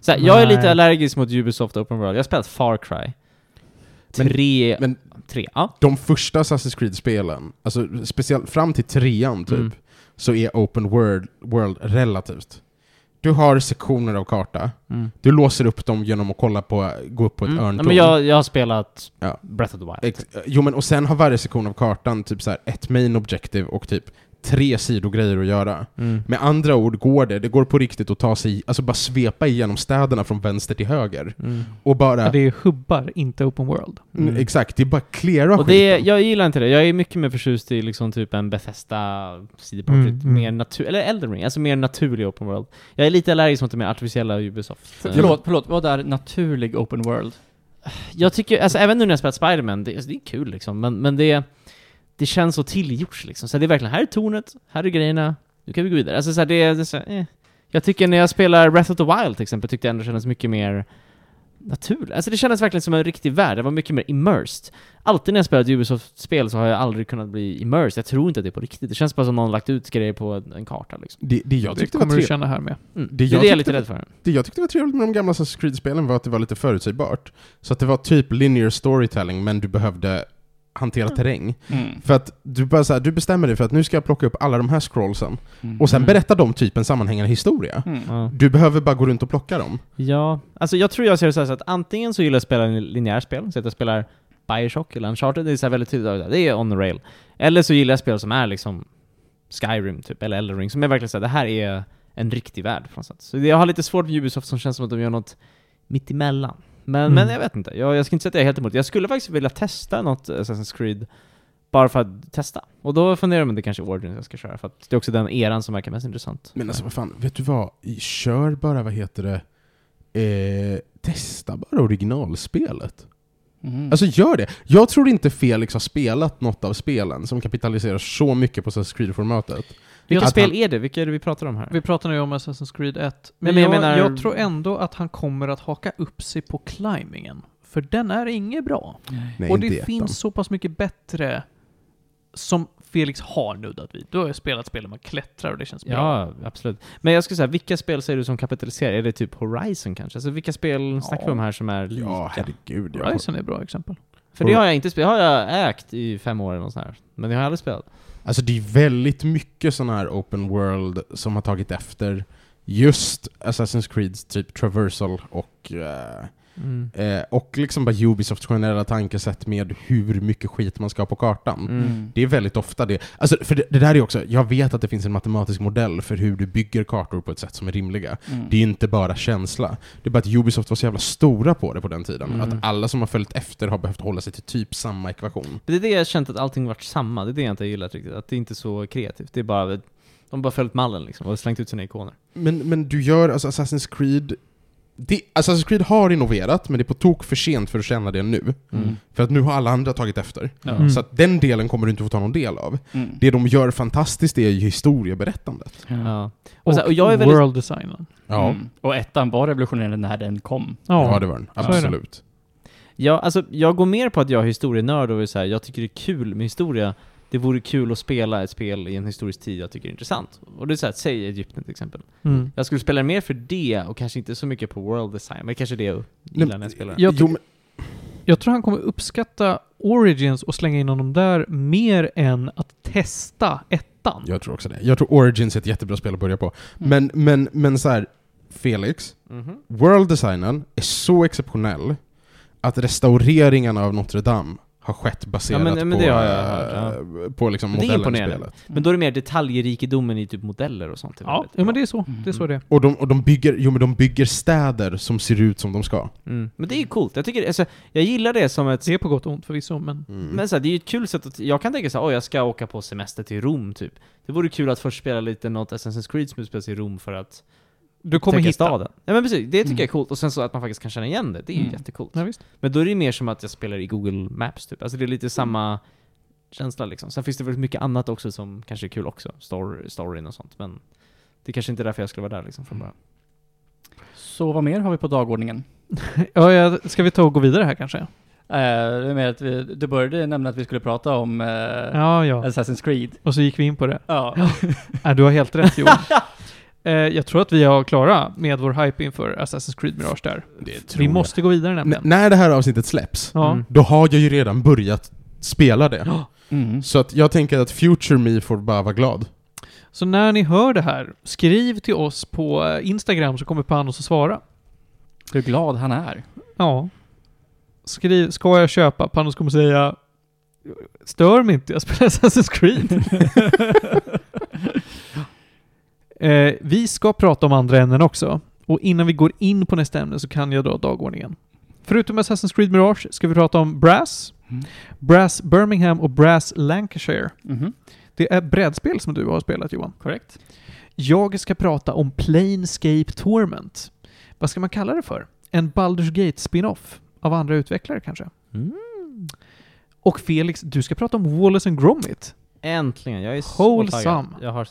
Så här, jag är lite allergisk mot Ubisoft Open World. Jag har spelat Far Cry. Men- Tre... men- tre? Ja. De första Assassin's Creed-spelen, alltså speciellt fram till trean typ, Mm. så är Open World, world relativt. Du har sektioner av karta, Mm. du låser upp dem genom att kolla på, gå upp på ett Mm. Örntorn. men jag, jag har spelat Ja. Breath of the Wild. Ex- Jo men och sen har varje sektion av kartan typ så här ett main objective och typ tre sidogrejer att göra. Mm. Med andra ord går det, det går på riktigt att ta sig, alltså bara svepa igenom städerna från vänster till höger. Mm. Och bara, Ja, det är hubbar, inte open world. mm. Mm. exakt, det är bara cleara Och det, skiten. jag gillar inte det. Jag är mycket mer förtjust i liksom typ en Bethesda Projekt, Mm, mm. mer natur... Eller Elden Ring, alltså mer naturlig open world. Jag är lite allergisk mot det mer artificiella Ubisoft. För, förlåt, förlåt, vad är naturlig open world? Jag tycker, alltså även nu när jag spelat Spiderman, det, alltså, det är kul liksom, men, men det, det känns så tillgjort liksom. Så det är verkligen, här är tornet, här är grejerna, nu kan vi gå vidare. Alltså så här, det, det är så här, eh. Jag tycker när jag spelar Breath of the Wild till exempel, tyckte jag ändå kändes mycket mer naturligt. Alltså det kändes verkligen som en riktig värld, det var mycket mer immersed. Alltid när jag spelat Ubisoft-spel så har jag aldrig kunnat bli immersed, jag tror inte att det är på riktigt. Det känns bara som någon lagt ut grejer på en, karta liksom. Det, det jag det tyckte kommer var du känna här med. Mm. Det Det, är jag det jag är lite rädd för. det jag tyckte var trevligt med de gamla Assassin's Creed-spelen var att det var lite förutsägbart. Så att det var typ linear storytelling, men du behövde hantera terräng. Mm. För att du, bara så här, du bestämmer dig för att nu ska jag plocka upp alla de här scrollsen, Mm. och sen Mm. berättar de typ en sammanhängande historia. Mm. Ja. Du behöver bara gå runt och plocka dem. Ja, alltså jag tror jag ser det så, här så att antingen så gillar jag att spela en linjär spel, så att jag spelar Bioshock eller Uncharted, det är så här väldigt tydligt, det är on the rail. Eller så gillar jag spel som är liksom Skyrim typ, eller Elden Ring, som är verkligen såhär, det här är en riktig värld på något sätt. Så jag har lite svårt med Ubisoft som känns som att de gör något mitt emellan. Men, Mm. men jag vet inte, jag, jag ska inte säga att jag är helt emot. Jag skulle faktiskt vilja testa något Assassin's Creed, bara för att testa. Och då funderar jag om det kanske är Origins jag ska köra, för att det är också den eran som verkar mest intressant. Men alltså vad fan, vet du vad? Kör bara, vad heter det? Eh, testa bara originalspelet. Mm. Alltså gör det. Jag tror inte Felix har spelat något av spelen som kapitaliserar så mycket på Assassin's Creed-formatet. Vilka Att spel han- är det? Vilka är det vi pratar om här? Vi pratar nu om Assassin's Creed 1. Men Men, jag jag, menar- jag tror ändå att han kommer att haka upp sig på climbingen. För den är inget bra. Nej, och det ettan. finns så pass mycket bättre som Felix har nuddat vid. Du har ju spelat spel där man klättrar och det känns bra. Ja, absolut. Men jag skulle säga, vilka spel säger du som kapitaliserar? Är det typ Horizon kanske? Alltså vilka spel snackar vi om här som är lika? Ja, herregud. Jag Horizon är ett bra exempel. För det har jag inte spelat, det har jag ägt i fem år eller något sånt här. Men det har jag aldrig spelat. Alltså det är väldigt mycket sån här open world som har tagit efter just Assassin's Creeds typ traversal och uh, Mm. eh, och liksom bara Ubisofts generella tankesätt med hur mycket skit man ska ha på kartan. Mm. Det är väldigt ofta det. Alltså, för det, det där är också, jag vet att det finns en matematisk modell för hur du bygger kartor på ett sätt som är rimliga. Mm. Det är inte bara känsla. Det är bara att Ubisoft var så jävla stora på det på den tiden. Mm. Att alla som har följt efter har behövt hålla sig till typ samma ekvation. Det är det jag känt att allting varit samma, det är det jag inte har gillat riktigt. Att det är inte är så kreativt. Det är bara, de har bara följt mallen liksom och slängt ut sina ikoner. Men, men du gör, alltså Assassin's Creed... Det, Assassin's Creed har innoverat, men det är på tok för sent för att känna det nu. Mm. För att nu har alla andra tagit efter. Mm. Så att den delen kommer du inte få ta någon del av. Mm. Det de gör fantastiskt är ju historieberättandet. Ja. Och, Och, och jag är väldigt... world designen. Ja, Mm. Och ettan var revolutionerande när den kom. Ja, ja det var den. Absolut. Ja, alltså jag går mer på att jag är historienörd och är så här, jag tycker det är kul med historia. Det vore kul att spela ett spel i en historisk tid jag tycker är intressant. Och det är såhär, säg Egypten till exempel. Mm. Jag skulle spela mer för det och kanske inte så mycket på world design, men kanske det jag gillar när jag spelar. Jag, Jo, men, jag tror han kommer uppskatta Origins och slänga in honom där mer än att testa ettan. jag tror också det. Jag tror Origins är ett jättebra spel att börja på. Mm. Men, men, men så här, Felix, Mhm. world designen är så exceptionell att restaureringarna av Notre Dame har skett baserat Ja, men- men på, hört, eh, på liksom Men det är modellen i imponerande. spelet. Men då är det mer detaljrikedomen i typ modeller och sånt. Ja, ja men det är så. Det är så det är. Och de, och de bygger, jo men de bygger städer som ser ut som de ska. Mm. Men det är ju coolt. Jag tycker, alltså, jag gillar det som ett... Det är på gott och ont förvisso, men... Mm. Men så här, det är ju ett kul sätt att, jag kan tänka så här, oj jag ska åka på semester till Rom typ. Det vore kul att först spela lite något Assassin's Creed som utspelas i Rom för att Du kommer hitta. staden. Ja men precis, det tycker Mm. jag är coolt. Och sen så att man faktiskt kan känna igen det, det är ju Mm. jättekult. Ja, visst. Men då är det mer som att jag spelar i Google Maps typ. Alltså det är lite samma känsla liksom. Sen finns det väldigt mycket annat också som kanske är kul också. Story, storyn och sånt. Men det är kanske inte är därför jag skulle vara där liksom från början. Så vad mer har vi på dagordningen? Ja, ja, ska vi ta och gå vidare här kanske? Eh, det med att vi, du började nämna att vi skulle prata om eh, Ja, ja. Assassin's Creed. Och så gick vi in på det. Ja. Nej, du har helt rätt Johan. Eh, jag tror att vi har klara med vår hype inför Assassin's Creed Mirage där. Vi jag. måste gå vidare N- nämligen. när det här avsnittet släpps, Ja. Mm. då har jag ju redan börjat spela det. Mm. Så att jag tänker att future me får bara vara glad. Så när ni hör det här, skriv till oss på eh, Instagram så kommer Panos att svara. Hur glad han är. Ja. Skriv, ska jag köpa? Panos kommer säga Stör mig inte, jag spelar Assassin's Creed. Eh, vi ska prata om andra ämnen också. Och innan vi går in på nästa ämne så kan jag dra dagordningen. Förutom Assassin's Creed Mirage ska vi prata om Brass, Mm. Brass Birmingham och Brass Lancashire. Mhm, Det är brädspel som du har spelat Johan. korrekt. Jag ska prata om Planescape Torment. Vad ska man kalla det för? En Baldur's Gate spin-off av andra utvecklare kanske? Mm. Och Felix, du ska prata om Wallace and Gromit. Äntligen, jag är så Wholesome. taggad. Jag har...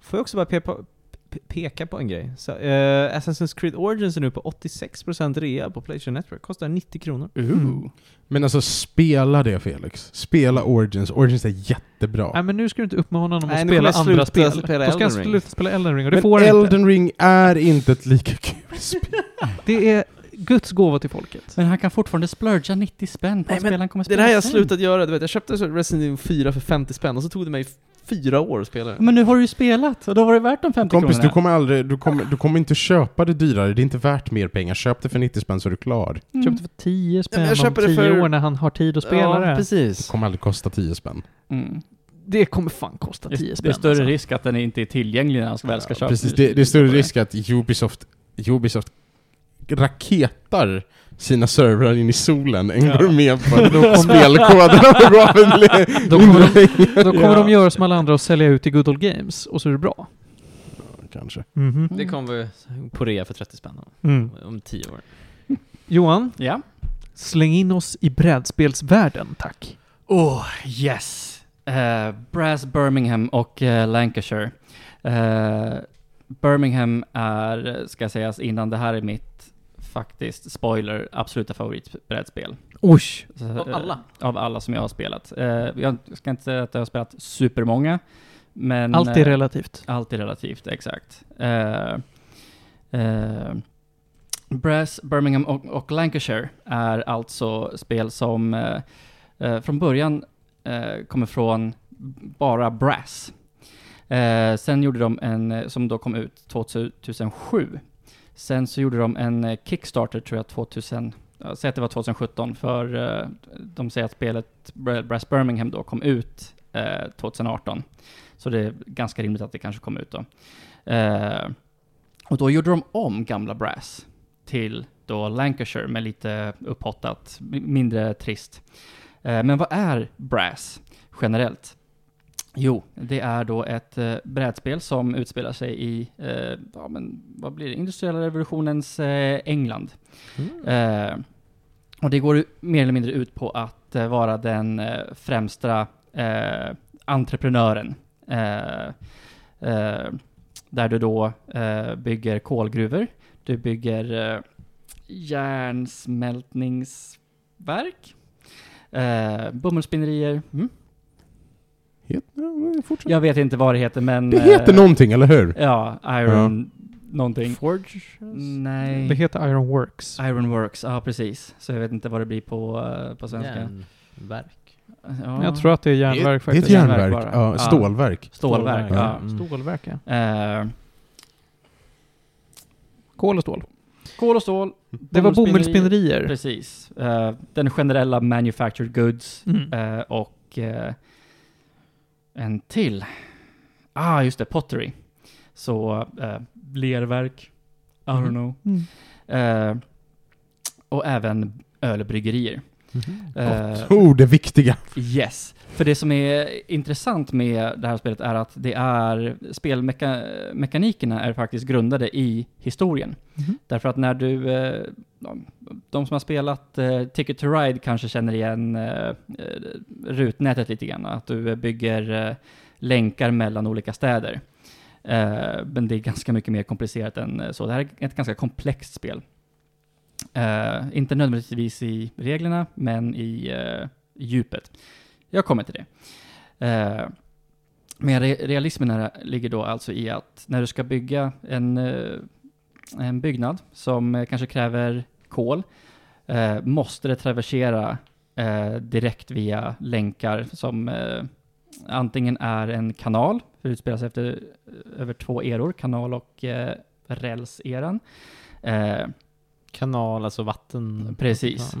Får jag också bara pe på, pe- peka på en grej? Så, eh, Assassin's Creed Origins är nu på 86% rea på Playstation Network. Kostar 90 kronor. Mm. Men alltså spela det Felix. Spela Origins. Origins är jättebra. Nej men nu ska du inte uppmana honom Nej, att nu spela kommer jag andra sluta spel. spela Då ska han Elden Ring. sluta spela Elden Ring och det Men får han Elden inte. Ring är inte ett lika kul spel. Det är Guds gåva till folket. Men han kan fortfarande splurga 90 spänn på Nej, men spel han kommer Det är spela det här jag har sen. slutat göra, du vet. Jag köpte så Resident Evil 4 för 50 spänn och så tog det mig fyra år att spela det. Men nu har du ju spelat och då var det värt de 50 Kompis, du kronorna. kommer aldrig, du kommer, du kommer inte köpa det dyrare. Det är inte värt mer pengar. Köp det för 90 spänn så är du klar. Mm. Köpte för 10 spänn jag om köper det 10 för- år när han har tid att spela ja, det. Det precis. kommer aldrig kosta 10 spänn. Mm. Det kommer fan kosta 10 Det, spänn. det är större alltså. risk att den inte är tillgänglig när han väl ska köpa Precis, det, det är större risk att Ubisoft, Ubisoft raketar sina servrar in i solen än Ja. med på spelkoderna och går av en Då kommer de, då kommer Ja. de göra som alla andra och sälja ut i Good Old Games och så är det bra. Kanske. Mhm. Det kommer på rea för 30 spänn Mm. om 10 år. Johan, Ja. släng in oss i brädspelsvärlden, tack. Oh, yes! Eh, Brass Birmingham och eh, Lancashire. Eh, Birmingham är, ska sägas innan, det här är mitt, faktiskt, spoiler, absoluta favoritbrädspel. Oj! Av eh, alla? Av alla som jag har spelat. Eh, jag ska inte säga att jag har spelat supermånga, men... Allt är eh, relativt. allt är relativt, exakt. Brass, Birmingham och, och Lancashire är alltså spel som från början eh, kommer från bara Brass. Eh, sen gjorde de en, som då kom ut 2007. Sen så gjorde de en eh, Kickstarter tror jag 2000, säg att det var 2017 för eh, de säger att spelet Brass Birmingham då kom ut eh, 2018. Så det är ganska rimligt att det kanske kom ut då. Och då gjorde de om gamla Brass till då Lancashire med lite upphottat, mindre trist. Men vad är Brass generellt? Jo, det är då ett eh, brädspel som utspelar sig i, eh, ja men vad blir det, industriella revolutionens eh, England. Eh, och det går mer eller mindre ut på att eh, vara den eh, främsta entreprenören. Där du då bygger kolgruvor, du bygger eh, järnsmältningsverk, eh, bomullsspinnerier. Mm. Het, ja, men fortsätt. Jag vet inte vad det heter men... det heter eh, någonting, eller hur? Ja, Iron någonting. Forge? Nej. Det heter Iron Works. Ironworks, ja precis. Så jag vet inte vad det blir på, eh, på svenska. Järnverk. Ja. Jag tror att det är järnverk det är ett faktiskt. järnverk järnverk. Ja, Ja. stålverk. Stålverk, Stålverk, ja. Mm. Stålverk, ja. Eh, Kol och stål. kol och stål. Det var bomullsspinnerier. Precis. Eh, den generella manufactured goods. Mm. Eh, och en till. Ah, just det, pottery. Så eh, lerverk. I don't Mhm. know. Mm. Eh, och även ölbryggerier. Eh, Oh, det viktiga. Yes. För det som är intressant med det här spelet är att det är spelmekanikerna är faktiskt grundade i historien. Mhm. Därför att när du, eh, de- som har spelat eh, Ticket to Ride kanske känner igen eh, rutnätet lite grann, att du bygger länkar mellan olika städer. Men det är ganska mycket mer komplicerat än så. Det här är ett ganska komplext spel. Uh, inte nödvändigtvis i reglerna, men i uh, djupet. Jag kommer till det. Uh, men re- realismen här ligger då alltså i att när du ska bygga en, en byggnad som kanske kräver kol, måste det traversera direkt via länkar som antingen är en kanal, för det utspelar sig efter, över två eror, kanal och eh, rälseran. Eh, Kanal, alltså vatten. Precis.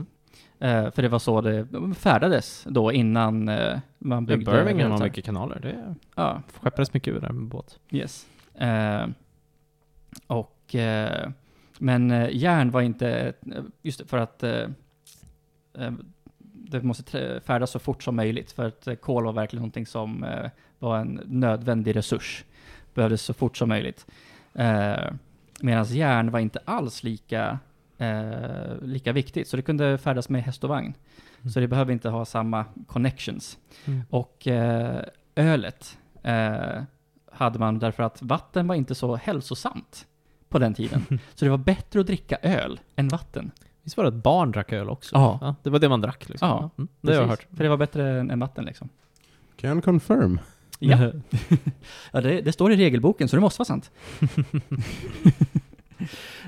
Ja. Eh, för det var så det färdades då innan eh, man byggde Birmingham har mycket kanaler. Det Ja, skeppades mycket ur där med båt. yes. Eh, och, eh, men eh, järn var inte, just det, för att eh, eh, det måste färdas så fort som möjligt, för att eh, kol var verkligen någonting som eh, var en nödvändig resurs. Behövdes så fort som möjligt. Eh, Medan järn var inte alls lika, eh, lika viktigt, så det kunde färdas med häst och vagn. Mm. Så det behöver inte ha samma connections. Mm. Och eh, ölet eh, hade man därför att vatten var inte så hälsosamt på den tiden. så det var bättre att dricka öl än vatten. Visst var det att barn drack öl också? Ja. det var det man drack liksom. Ja, Mm, det har jag hört. För det var bättre än, än vatten liksom. Can confirm. Ja, ja det, det står i regelboken så det måste vara sant.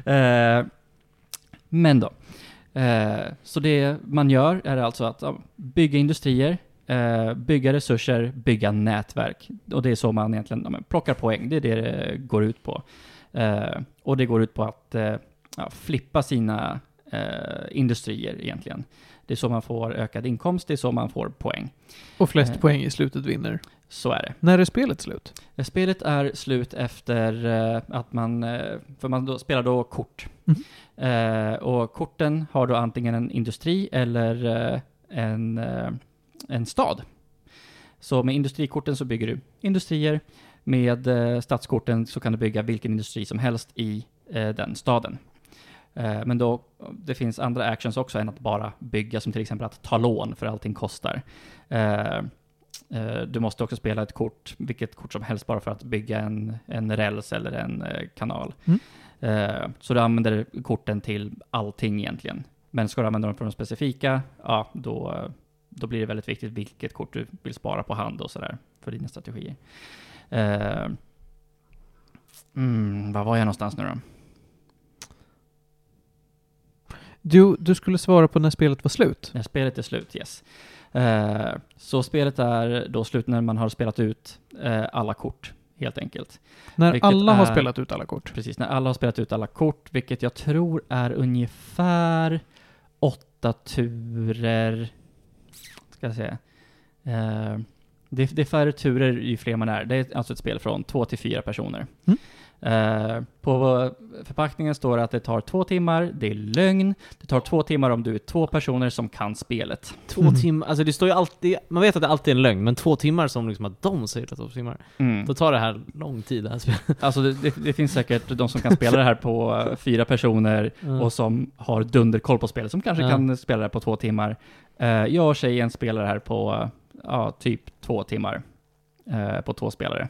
eh, men då. Eh, så det man gör är alltså att bygga industrier, eh, bygga resurser, bygga nätverk. Och det är så man egentligen ja, plockar poäng. Det är det det går ut på. Eh, och det går ut på att ja, flippa sina industrier egentligen. Det är så man får ökad inkomst, det är så man får poäng. Och flest poäng i slutet vinner. Så är det. När är spelet slut? Eh, Spelet är slut efter eh, att man, eh, för man då, spelar då kort. Eh, och korten har då antingen en industri eller en, en stad. Så med industrikorten så bygger du industrier. Med stadskorten så kan du bygga vilken industri som helst i den staden. Men då, det finns andra actions också än att bara bygga, som till exempel att ta lån för allting kostar. Eh, Du måste också spela ett kort, vilket kort som helst, bara för att bygga en, en räls eller en eh, kanal. Mm. Eh, Så du använder korten till allting egentligen. Men ska du använda dem för de specifika, ja, då, då blir det väldigt viktigt vilket kort du vill spara på hand och sådär för dina strategier. Mm, var var jag någonstans nu då? Du, du skulle svara på när spelet var slut. När spelet är slut, yes. Eh, så spelet är då slut när man har spelat ut eh, alla kort, helt enkelt. När Vilket alla har är- spelat ut alla kort. Precis, när alla har spelat ut alla kort, vilket jag tror är ungefär åtta turer, ska jag säga. Eh, det, det är färre turer ju fler man är. Det är alltså ett spel från två till fyra personer. Mm. Eh, på förpackningen står det att det tar två timmar, det är lögn. Det tar två timmar om du är två personer som kan spelet. Två Mm. timmar, alltså det står ju alltid, man vet att det alltid är en lögn, men två timmar som liksom att de säger att det två timmar. Mm. Då tar det här lång tid det här spelet. Alltså det, det, det finns säkert de som kan spela det här på eh, fyra personer Mm. och som har dunderkoll på spelet, som kanske kan spela det här på två timmar. Eh, jag och tjejen spelar det här på ja, typ två timmar. på två spelare.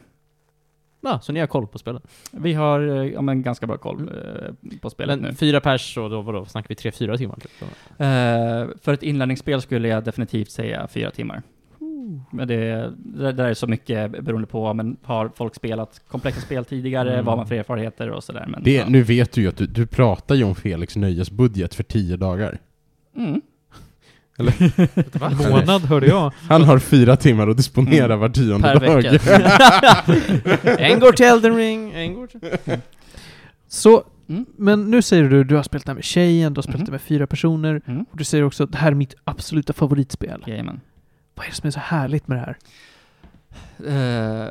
Ja, så ni har koll på spelet. Vi har eh, ja, men ganska bra koll eh, på spelet Men nu. fyra pers, och då vadå, snackar vi tre, fyra timmar typ? Eh, för ett inlärningsspel skulle jag definitivt säga fyra timmar. Men det, det där är så mycket beroende på, men har folk spelat komplexa spel tidigare, Mm. vad har man för erfarenheter och sådär. Men, Det, ja. Nu vet du ju att du, du pratar ju om Felix nöjesbudget för tio dagar. Mm. En månad hörde jag. Han har fyra timmar att disponera Mm. var tionde Per dag. vecka. en går till Elden Ring, en går till... Så, Mm. men nu säger du du har spelat det här med tjejen, du har spelat Mhm. det med fyra personer. Mm. Och du säger också att det här är mitt absoluta favoritspel. Jajamän. Vad är det som är så härligt med det här? Eh,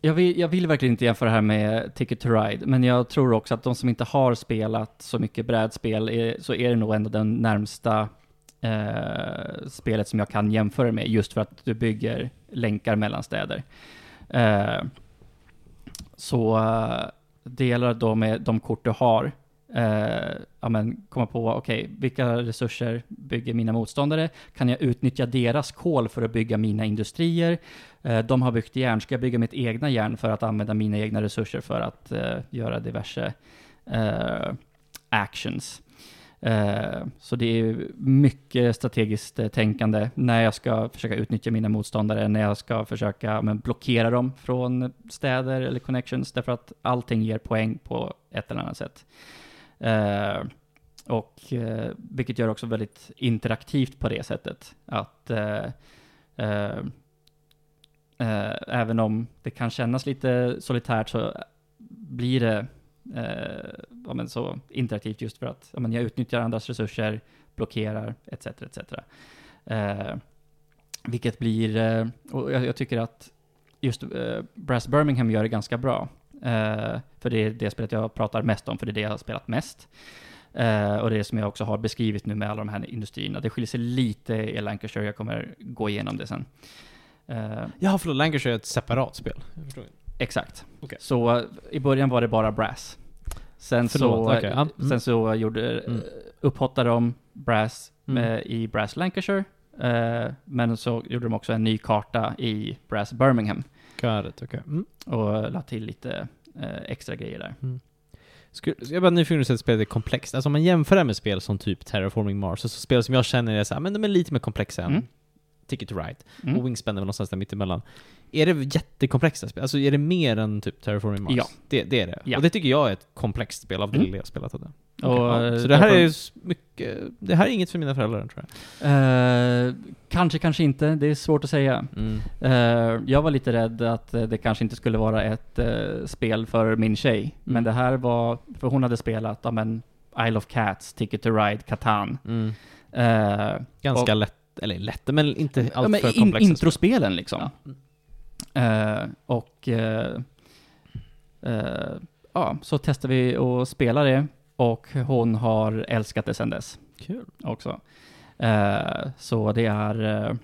jag, vill, jag vill verkligen inte jämföra det här med Ticket to Ride, men jag tror också att de som inte har spelat så mycket brädspel, är, så är det nog ändå den närmsta eh, spelet som jag kan jämföra med, just för att du bygger länkar mellan städer. Eh, så eh, det gäller då med de kort du har, eh, ja, men komma på, okej, vilka resurser bygger mina motståndare? Kan jag utnyttja deras kol för att bygga mina industrier? Eh, de har byggt järn, ska jag bygga mitt egna järn för att använda mina egna resurser för att eh, göra diverse eh, actions? Eh, så det är mycket strategiskt eh, tänkande när jag ska försöka utnyttja mina motståndare, när jag ska försöka men, blockera dem från städer eller connections, därför att allting ger poäng på ett eller annat sätt. Eh, och vilket gör också väldigt interaktivt på det sättet. Att även om det kan kännas lite solitärt så blir det Eh, ja, men så interaktivt just för att ja, men jag utnyttjar andras resurser, blockerar etc. etc. Eh, vilket blir, eh, och jag, jag tycker att just eh, Brass Birmingham gör det ganska bra. Eh, för det är det spelet jag pratar mest om, för det är det jag har spelat mest. Eh, och det är som jag också har beskrivit nu med alla de här industrierna. Det skiljer sig lite i Lancashire, jag kommer gå igenom det sen. Uh, Ja, förlåt, Lancashire är ett separat spel. Jag förstår. Exakt. Okej. Så eh, i början var det bara Brass. Sen Förlåt, så, okej, ja. Mm. sen så gjorde, Mm. upphottade de Brass Mm. med, i Brass Lancashire. Eh, men så gjorde de också en ny karta i Brass Birmingham. Got it, okej. Mm. Och la till lite eh, extra grejer där. Skulle, jag är bara nyfiken på att spelet är komplext. Alltså om man jämför det med spel som typ Terraforming Mars, så spel som jag känner är såhär, men de är lite mer komplexa än Mm. Ticket to Ride. Mm. Och Wingspan är väl någonstans där mittemellan. Är det jättekomplexa spel? Alltså är det mer än typ Terraforming Mars? Ja. Det, det är det. Ja. Och det tycker jag är ett komplext spel av det Mm. lilla jag spelat av det. Och, ja. eh, Så det här är s- mycket, det här är inget för mina föräldrar tror jag. Eh, kanske, kanske inte. Det är svårt att säga. Mm. Eh, jag var lite rädd att det kanske inte skulle vara ett eh, spel för min tjej. Men Mm. det här var, för hon hade spelat, ja men, Isle of Cats, Ticket to Ride, Catan. Mm. Ganska Och- lätt, eller lätt, men inte ja, allt men för in, komplexa spel. introspelen liksom. Ja. Eh, och eh, eh, ja, så testade vi att spela det och hon har älskat det sedan dess Kul. också. Eh, så det är eh,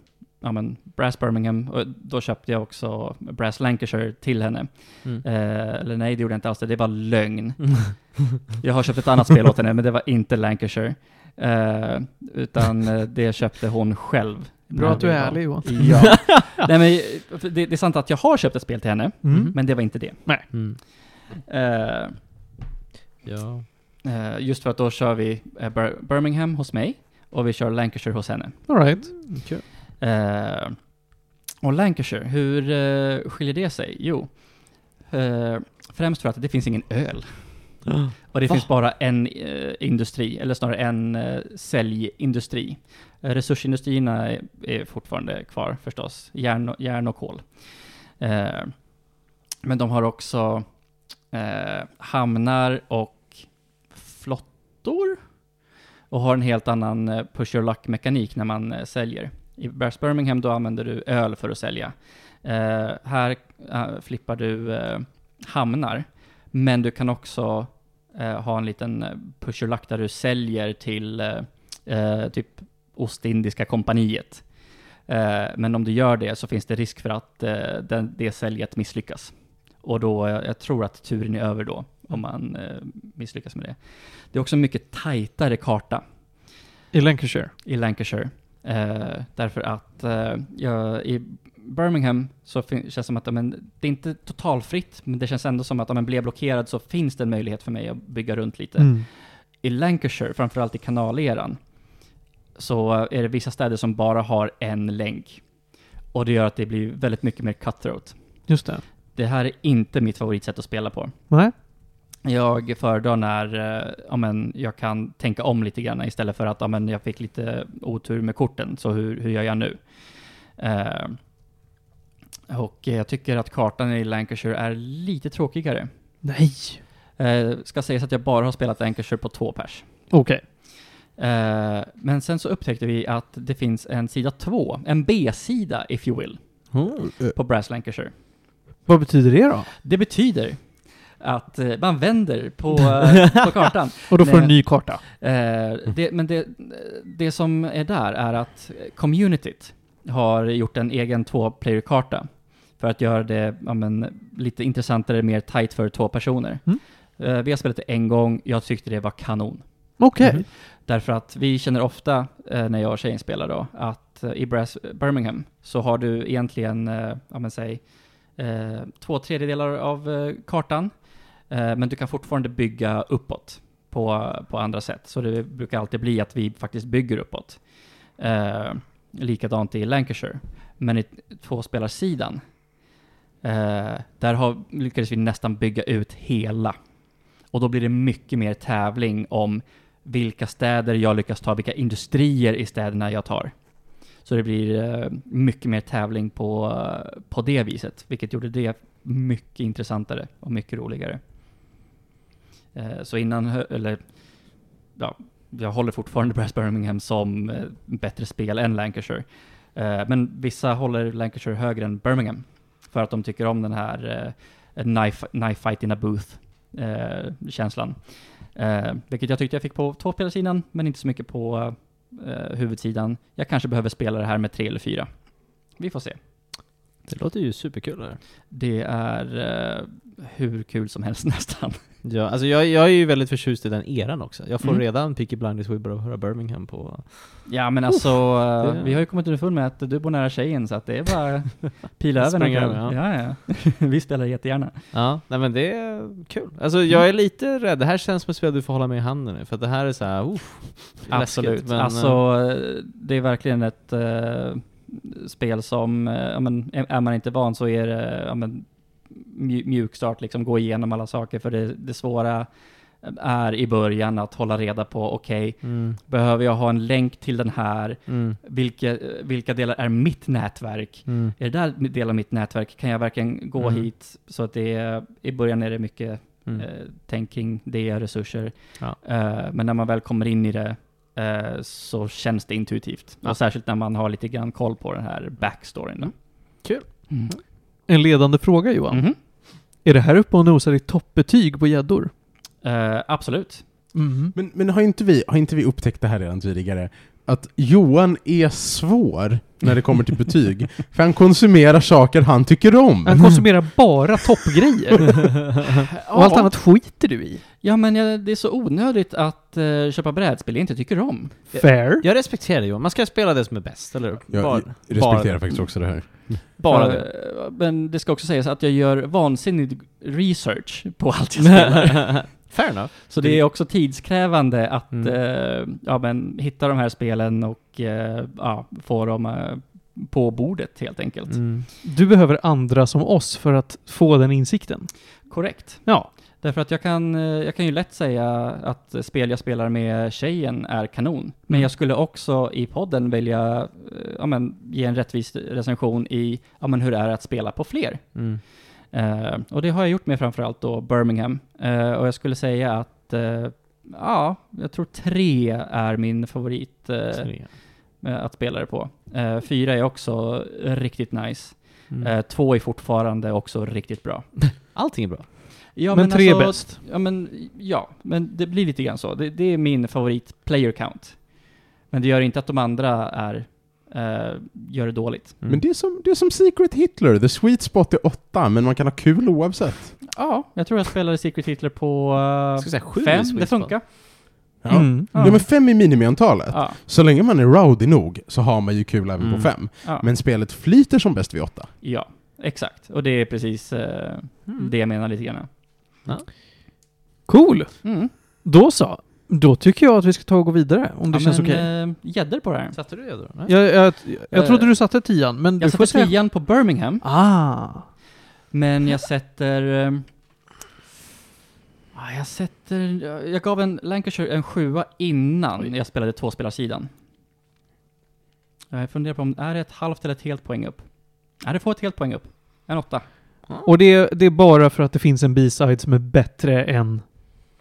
ja, men Brass Birmingham och då köpte jag också Brass Lancashire till henne. Mm. Eh, eller nej, det gjorde jag inte alls det. Det var lögn. Jag har köpt ett annat spel åt henne, men det var inte Lancashire. Eh, utan det köpte hon själv. Bra att du är ärlig Johan. Ja. Nej, men det, det är sant att jag har köpt ett spel till henne, Mm. men det var inte det. Mm. Eh, Ja. eh, just för att då kör vi eh, Bir- Birmingham hos mig och vi kör Lancashire hos henne. Alright. Kul. Eh, och Lancashire, hur eh, skiljer det sig? Jo, eh, främst för att det finns ingen öl. Och det Va? finns bara en eh, industri, eller snarare en eh, säljindustri. Eh, resursindustrierna är, är fortfarande kvar förstås, järn och, järn och kol. Eh, men de har också eh, hamnar och flottor och har en helt annan eh, push your luck-mekanik när man säljer. I Brass Birmingham då använder du öl för att sälja. Här flippar du hamnar, men du kan också ha en liten eh, push your luck där du säljer till eh, eh, typ Ostindiska kompaniet. Eh, men om du gör det så finns det risk för att eh, den, det säljet misslyckas. Och då, eh, jag tror att turen är över då, om man eh, misslyckas med det. Det är också en mycket tajtare karta I Lancashire. i Lancashire. Eh, därför att eh, jag, i Birmingham så känns det som att men, det är inte totalfritt, men det känns ändå som att om man blir blockerad så finns det en möjlighet för mig att bygga runt lite. Mm. I Lancashire, framförallt i kanaleran, så är det vissa städer som bara har en länk. Och det gör att det blir väldigt mycket mer cutthroat. Just det. Det här är inte mitt favoritsätt att spela på. Nej. Jag föredrar när eh, ja, men, jag kan tänka om lite grann istället för att ja, men, jag fick lite otur med korten, så hur, hur gör jag nu? Eh, och jag tycker att kartan i Lancashire är lite tråkigare. Nej. Eh, ska sägas att jag bara har spelat Lancashire på två pers. Okej. Eh, men sen så upptäckte vi att det finns en sida två, en B-sida if you will, på Brass Lancashire. Vad betyder det då? Det betyder att eh, man vänder på, eh, på kartan. Och då får du en ny karta. Eh, det, men det, det som är där är att communityt har gjort en egen två-player-karta för att göra det ja, men, lite intressantare, mer tight för två personer. Mm. Eh, vi har spelat det en gång, jag tyckte det var kanon. Okej. Mhm. Därför att vi känner ofta, eh, när jag och tjejen spelar då, att eh, i Brass Birmingham så har du egentligen, ja men säg, två tredjedelar av kartan, men du kan fortfarande bygga uppåt på, på andra sätt. Så det brukar alltid bli att vi faktiskt bygger uppåt. Likadant i Lancashire. Men i tvåspelarsidan, eh, där har, lyckades vi nästan bygga ut hela. Och då blir det mycket mer tävling om vilka städer jag lyckas ta, vilka industrier i städerna jag tar. Så det blir eh, mycket mer tävling på, eh, på det viset, vilket gjorde det mycket intressantare och mycket roligare. Eh, så innan, eller ja, jag håller fortfarande Brass Birmingham som eh, bättre spel än Lancashire. Eh, men vissa håller Lancashire högre än Birmingham för att de tycker om den här en knife, knife fight in a booth eh, känslan. Eh, vilket jag tyckte jag fick på tvåspelarsidan, men inte så mycket på eh, huvudsidan. Jag kanske behöver spela det här med tre eller fyra. Vi får se. Det låter ju superkul. Där. Det är eh, hur kul som helst nästan. Ja, alltså jag, jag är ju väldigt förtjust i den eran också. Jag får Mm. redan Peaky Blinders-vibbar av att höra Birmingham på... Ja men alltså, eh, det- vi har ju kommit underfund med att du bor nära tjejen så att det är bara pila över kväll. över, Ja, ja. vi spelar jättegärna. Ja, nej men det är kul. Alltså jag är lite rädd. Det här känns som ett spel du får hålla med i handen nu, för att det här är så här, uff, Absolut. läskigt, men, alltså, eh, det är verkligen ett eh, spel som, eh, ja, men, är man inte van så är det ja, men, mjukstart, liksom gå igenom alla saker. För det, det svåra är i början att hålla reda på, okej, Mm, behöver jag ha en länk till den här? mm, Vilka, vilka delar är mitt nätverk? mm. Är det där del av mitt nätverk? Kan jag verkligen gå Mm. hit? Så att det är, i början är det mycket Mm. eh, tänk kring det, resurser. Ja. Eh, men när man väl kommer in i det eh, så känns det intuitivt. Ja. Och särskilt när man har lite grann koll på den här backstoryn. Mm. Kul. Mm. En ledande fråga Johan. Mhm. Är det här uppe och nosar i toppbetyg på gäddor? Eh, absolut. Mm. Men, men har, inte vi, har inte vi upptäckt det här redan tidigare? Att Johan är svår när det kommer till betyg, för han konsumerar saker han tycker om. Han konsumerar bara toppgrejer. och allt annat skiter du i. Ja, men jag, det är så onödigt att eh, köpa brädspel jag inte tycker om. Fair. Jag respekterar det Johan, man ska spela det som är bäst, eller? Jag Bara- respekterar bara- faktiskt också det här. Bara det. eh, Men det ska också sägas att jag gör vansinnig research på allt jag spelar. Fair enough. Så det är också tidskrävande att Mm. eh, ja, men, hitta de här spelen och eh, ja, få dem eh, på bordet helt enkelt. Mm. Du behöver andra som oss för att få den insikten. Korrekt. Ja. Därför att jag kan, eh, jag kan ju lätt säga att spel jag spelar med tjejen är kanon. Men Mm. jag skulle också i podden vilja eh, ja, men, ge en rättvis recension i ja, men, hur det är att spela på fler. Mm. Eh, och det har jag gjort med framförallt då Birmingham. Eh, och jag skulle säga att, eh, ja, jag tror tre är min favorit Tre. att spela det på. Fyra är också riktigt nice. Mm. Två är fortfarande också riktigt bra. Allting är bra. Ja, men, tre är alltså, bäst. Ja, men, ja, men det blir lite grann så. Det, det är min favorit player count. Men det gör inte att de andra är, gör det dåligt. Mm. Men det är, som, det är som Secret Hitler, the sweet spot är åtta, men man kan ha kul oavsett. Ja, jag tror jag spelade Secret Hitler på uh, i fem. Det funkar. Ja. Mm. Ja. men fem är minimiantalet. Ja, Så länge man är rowdy nog så har man ju kul även Mm. på fem. ja, Men spelet flyter som bäst vid åtta. ja, exakt. Och det är precis eh, Mm. det jag menar lite grann. Cool. Mm. Då så. Då tycker jag att vi ska ta och gå vidare, om det Ja, känns men, okej. eh, Gäddor på det här. Satte du det då? Nej? Jag, jag, jag eh, trodde du satte tian, men du Jag får sätter säga... tian på Birmingham, Ah. men jag sätter... eh, ah, jag sätter... jag- Jag gav en Lancashire en sjua innan Oj. jag spelade tvåspelarsidan. Jag funderar på om, är det ett halvt eller ett helt poäng upp? Nej, det får ett helt poäng upp. En åtta. Och det, det är bara för att det finns en B-side som är bättre än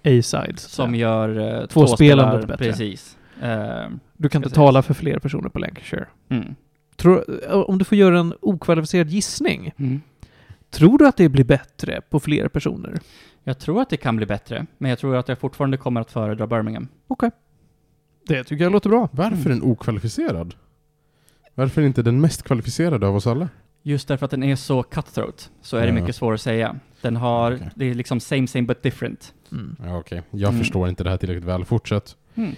A-side. Som gör uh, Tvåspelandet bättre. Precis. Eh, Du kan inte tala för fler personer på Lancashire. mm. Tror, om du får göra en okvalificerad gissning, Mm. tror du att det blir bättre på fler personer? Jag tror att det kan bli bättre, men jag tror att jag fortfarande kommer att föredra Birmingham. Det tycker jag låter bra. Varför en okvalificerad? Varför inte den mest kvalificerade av oss alla? Just därför att den är så cutthroat, så är det mycket svårare att säga. Den har, Okej. det är liksom same same but different. Mm. Ja, okej. Jag Mm. förstår inte det här tillräckligt väl. Fortsätt. Mm.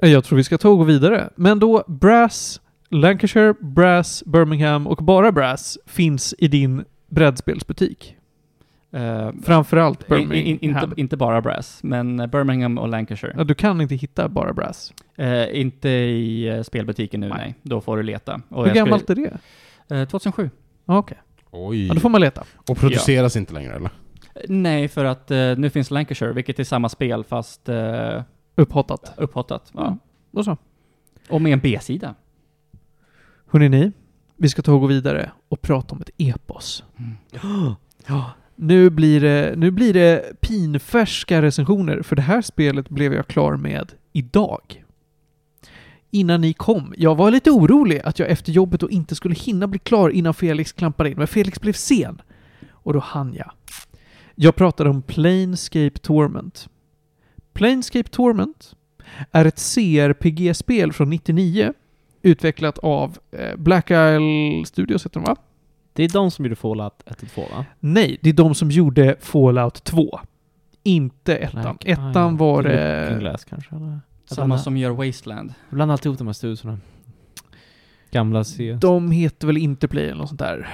Jag tror vi ska ta och gå vidare. Men då, Brass, Lancashire, Brass, Birmingham och bara Brass finns i din brädspelsbutik. Eh, Framförallt in, Birmingham. in, inte, inte bara Brass, men eh, Birmingham och Lancashire. Ja, du kan inte hitta bara Brass. Eh, inte i eh, spelbutiken nu, Nej. nej. Då får du leta. Och Hur jag skulle- gammalt är det? Eh, 2007. Ja, Okej. Oj. Ja, då får man leta. Och produceras inte längre eller? Eh, Nej, för att eh, nu finns Lancashire, vilket är samma spel fast uh, Upphottat. upphottat. Ja. Mm. Då så. Och med en B-sida. Hörrni ni, vi ska ta och gå vidare och prata om ett epos. Ja. Nu blir, det, nu blir det pinfärska recensioner, för det här spelet blev jag klar med idag. Innan ni kom. Jag var lite orolig att jag efter jobbet då inte skulle hinna bli klar innan Felix klampade in, men Felix blev sen. Och då hann jag. Jag pratade om Planescape Torment. Planescape Torment är ett CRPG-spel från 99 utvecklat av eh, Black Isle Studios, heter de va? Det är de som gjorde Fallout 1 och 2 va? Nej, det är de som gjorde Fallout 2. Inte ettan. Black Ettan var Looking det... Glass kanske eller? Samma som gör Wasteland. Bland alltihop de här studierna. Gamla C. De heter väl Interplay eller något sånt där.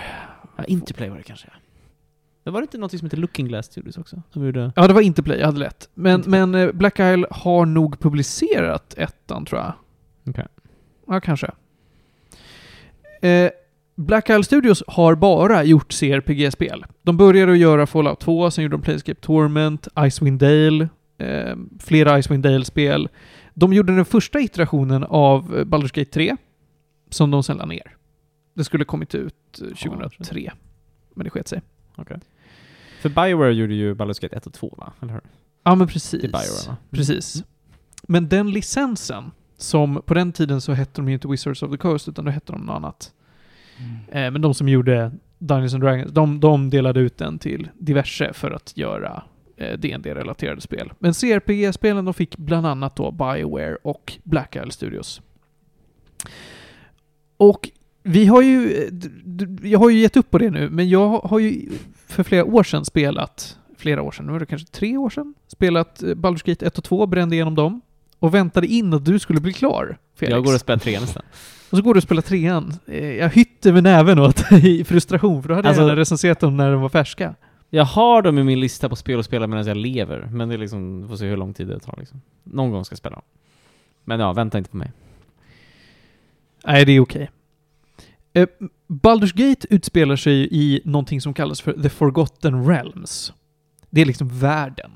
Ja, Interplay var det kanske. Men var det inte något som heter Looking Glass Studios också? Som gjorde... Ja, det var Interplay, jag hade lätt. Men, Interplay. men eh, Black Isle har nog publicerat ettan, tror jag. Okej. Ja, kanske. Eh, Black Isle Studios har bara gjort CRPG-spel. De började att göra Fallout 2, sen gjorde de Planescape Torment, Icewind Dale, eh, flera Icewind Dale-spel. De gjorde den första iterationen av eh, Baldur's Gate 3, som de sen la ner. Det skulle kommit ut eh, 2003, men det sket sig. För Bioware gjorde ju Baldur's Gate 1 och 2 va? Eller hur? Ja, men precis. Bioware va? Precis. Men den licensen, som på den tiden så hette de ju inte Wizards of the Coast, utan då hette de något annat. Eh, men de som gjorde Dungeons and Dragons, de, de delade ut den till diverse för att göra dd relaterade spel. Men CRPG-spelen de fick bland annat då Bioware och Black Isle Studios. Och vi har ju, eh, jag har ju gett upp på det nu, men jag har ju för flera år sedan spelat, flera år sedan, nu är det kanske tre år sedan, spelat eh, Baldur's Gate 1 och 2, brände igenom dem. Och väntade in att du skulle bli klar, Felix. Jag går och spelar trean nästan. Och så går du och spelar trean. Eh, Jag hytter med näven åt dig i frustration, för då hade Alltså- jag recenserat dem när de var färska. Jag har dem i min lista på spel att spela medan jag lever, men det är liksom, får se hur lång tid det tar liksom. Någon gång ska jag spela dem. Men ja, vänta inte på mig. Nej, det är okej. Eh, Baldur's Gate utspelar sig i någonting som kallas för The Forgotten Realms. Det är liksom världen.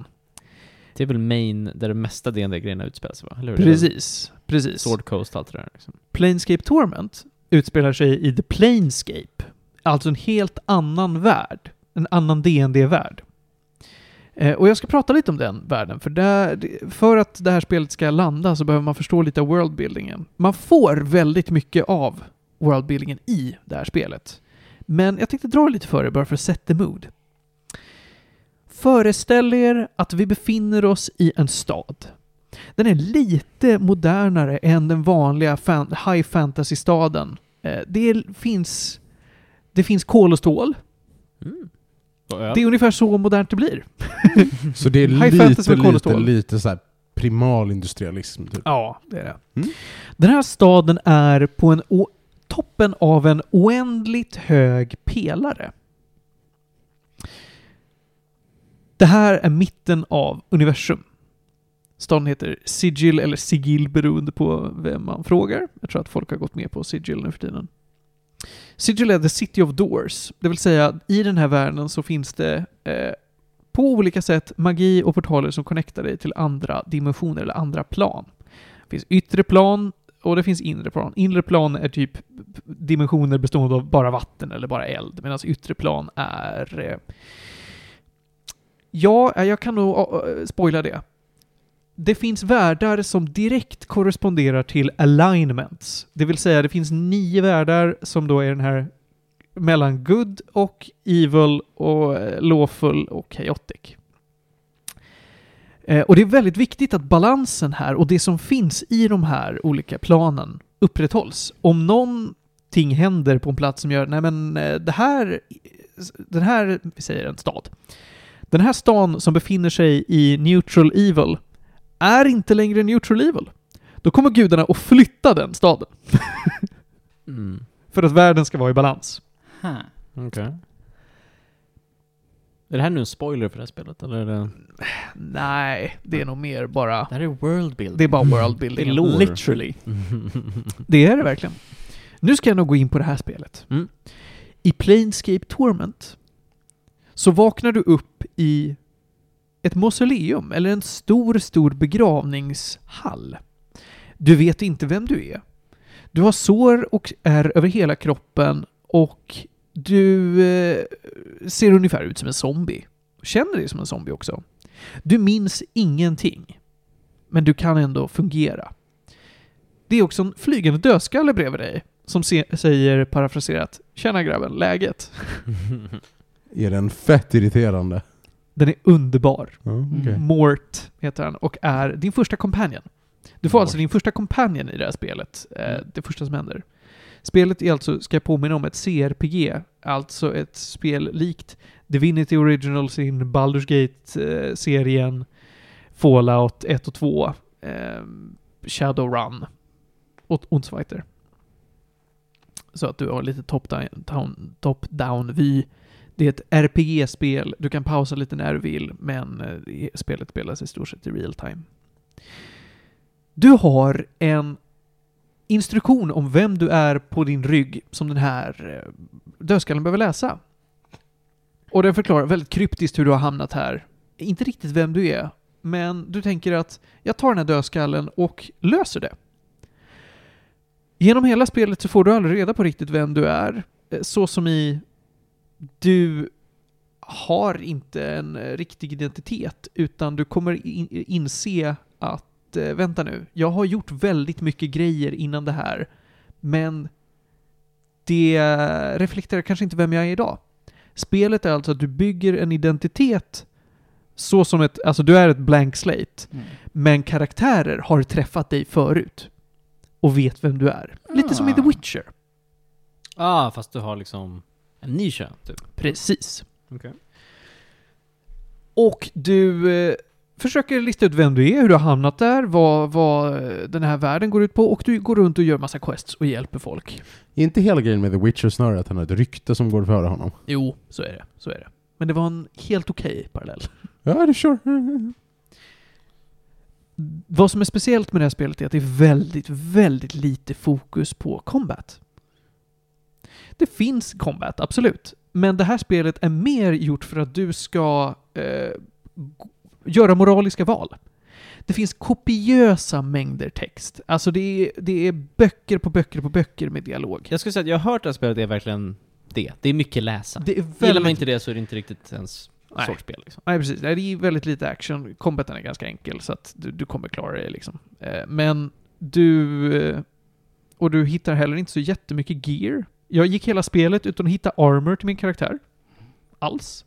Det är väl main, där det mesta D&D-grejerna utspelar sig va? Eller hur? Precis, precis. Sword Coast och allt det där liksom. Planescape Torment utspelar sig i The Planescape. Alltså en helt annan värld. En annan dd värld Eh, och jag ska prata lite om den världen, för där, för att det här spelet ska landa så behöver man förstå lite av worldbuildingen. Man får väldigt mycket av worldbuildingen i det här spelet. Men jag tänkte dra lite för er bara för att sätta mood. Föreställ er att vi befinner oss i en stad. Den är lite modernare än den vanliga fan, high fantasy-staden. Eh, det finns, det finns kol och stål. Mm. Det är ungefär så modernt det blir. Så det är lite, lite, lite så här primal industrialism typ. Ja, det är det. Mm. Den här staden är på en toppen av en oändligt hög pelare. Det här är mitten av universum. Staden heter Sigil, eller Sigil beroende på vem man frågar. Jag tror att folk har gått med på Sigil nu för tiden. Sigil är the city of doors, det vill säga i den här världen så finns det eh, på olika sätt magi och portaler som connectar dig till andra dimensioner eller andra plan. Det finns yttre plan och det finns inre plan. Inre plan är typ dimensioner bestående av bara vatten eller bara eld, medan yttre plan är... Eh, ja, jag kan nog uh, spoila det. Det finns världar som direkt korresponderar till alignments. Det vill säga, det finns nio världar som då är den här mellan good och evil och eh, lawful och chaotic. Eh, och det är väldigt viktigt att balansen här och det som finns i de här olika planen upprätthålls. Om någonting händer på en plats som gör, nej men eh, det här, den här, vi säger en stad. Den här stan som befinner sig i neutral evil är inte längre neutral evil. Då kommer gudarna att flytta den staden Mm. för att världen ska vara i balans. Huh. Okej. Är det här nu en spoiler för det här spelet, eller är det... Nej, det är nog mer bara... Det här är world building. Det är bara worldbuilding. Det är lore. Literally. Det är det verkligen. Nu ska jag nog gå in på det här spelet. Mm. I Planescape Torment så vaknar du upp i ett mausoleum, eller en stor, stor begravningshall. Du vet inte vem du är. Du har sår och är över hela kroppen och du eh, ser ungefär ut som en zombie. Känner dig som en zombie också. Du minns ingenting. Men du kan ändå fungera. Det är också en flygande dödskalle bredvid dig som se- säger parafraserat ”Tjena grabben, läget?” Är den fett irriterande? Den är underbar. Ja, okej. Mort heter han och är din första companion. Du får alltså Mort. din första companion i det här spelet. Eh, Mm. det första som händer. Spelet är alltså, ska jag påminna om, ett CRPG. Alltså ett spel likt Divinity Originals in Baldur's Gate-serien, Fallout 1 och 2, eh, Shadowrun och Onsfighter. Så att du har lite top-down top down vy. Det är ett RPG-spel, du kan pausa lite när du vill, men eh, spelet spelas i stort sett i real time. Du har en instruktion om vem du är på din rygg som den här eh, dödskallen behöver läsa. Och den förklarar väldigt kryptiskt hur du har hamnat här. Inte riktigt vem du är, men du tänker att jag tar den här dödskallen och löser det. Genom hela spelet så får du aldrig reda på riktigt vem du är. Eh, så som i du har inte en eh, riktig identitet, utan du kommer in, inse att eh, vänta nu, jag har gjort väldigt mycket grejer innan det här, men det reflekterar kanske inte vem jag är idag. Spelet är alltså att du bygger en identitet så som ett, alltså du är ett blank slate, Mm. men karaktärer har träffat dig förut och vet vem du är. Lite som i The Ah. Witcher. Ah, fast du har liksom en ny kön, typ. Precis. Okej. Och du eh, försöker lista ut vem du är, hur du har hamnat där, vad, vad den här världen går ut på och du går runt och gör massa quests och hjälper folk. Är inte hela grejen med The Witcher snarare att han har ett rykte som går före honom? Jo, så är det. Så är det. Men det var en helt okej parallell. Ja, det är sure. Vad som är speciellt med det här spelet är att det är väldigt, väldigt lite fokus på combat. Det finns combat, absolut. Men det här spelet är mer gjort för att du ska eh, göra moraliska val. Det finns kopiösa mängder text. Alltså det är, det är böcker på böcker på böcker med dialog. Jag skulle säga att jag har hört att spelet är verkligen det. Det är mycket läsa. Det är väldigt... Gillar man inte det så är det inte riktigt ens Nej. sorts spel liksom. Nej, precis. Det är väldigt lite action. Combaten är ganska enkel, så att du, du kommer klara det liksom. Eh, Men du... eh, Och du hittar heller inte så jättemycket gear. Jag gick hela spelet utan att hitta armor till min karaktär. Alls.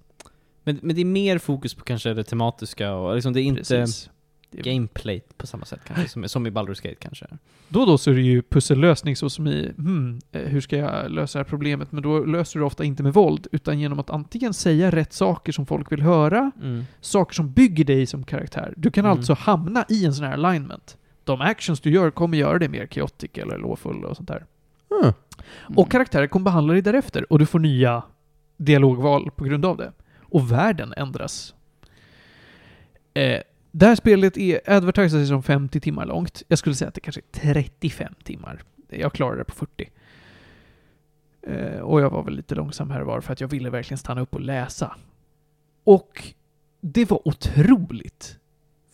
Men, men det är mer fokus på kanske det tematiska och liksom det är inte Precis. Gameplay på samma sätt kanske, som, som i Baldur's Gate kanske. Då och då så är det ju pussellösning så som i, hmm, eh, hur ska jag lösa det här problemet? Men då löser du det ofta inte med våld, utan genom att antingen säga rätt saker som folk vill höra, Mm. saker som bygger dig som karaktär. Du kan Mm. alltså hamna i en sån här alignment. De actions du gör kommer göra dig mer chaotic eller lawful och sånt där. Mm. Och karaktärer kommer behandla dig därefter och du får nya dialogval på grund av det. Och världen ändras. Eh, det här spelet är advertisat som 50 timmar långt. Jag skulle säga att det kanske är 35 timmar. Jag klarade det på 40. Eh, och jag var väl lite långsam här och var för att jag ville verkligen stanna upp och läsa. Och det var otroligt.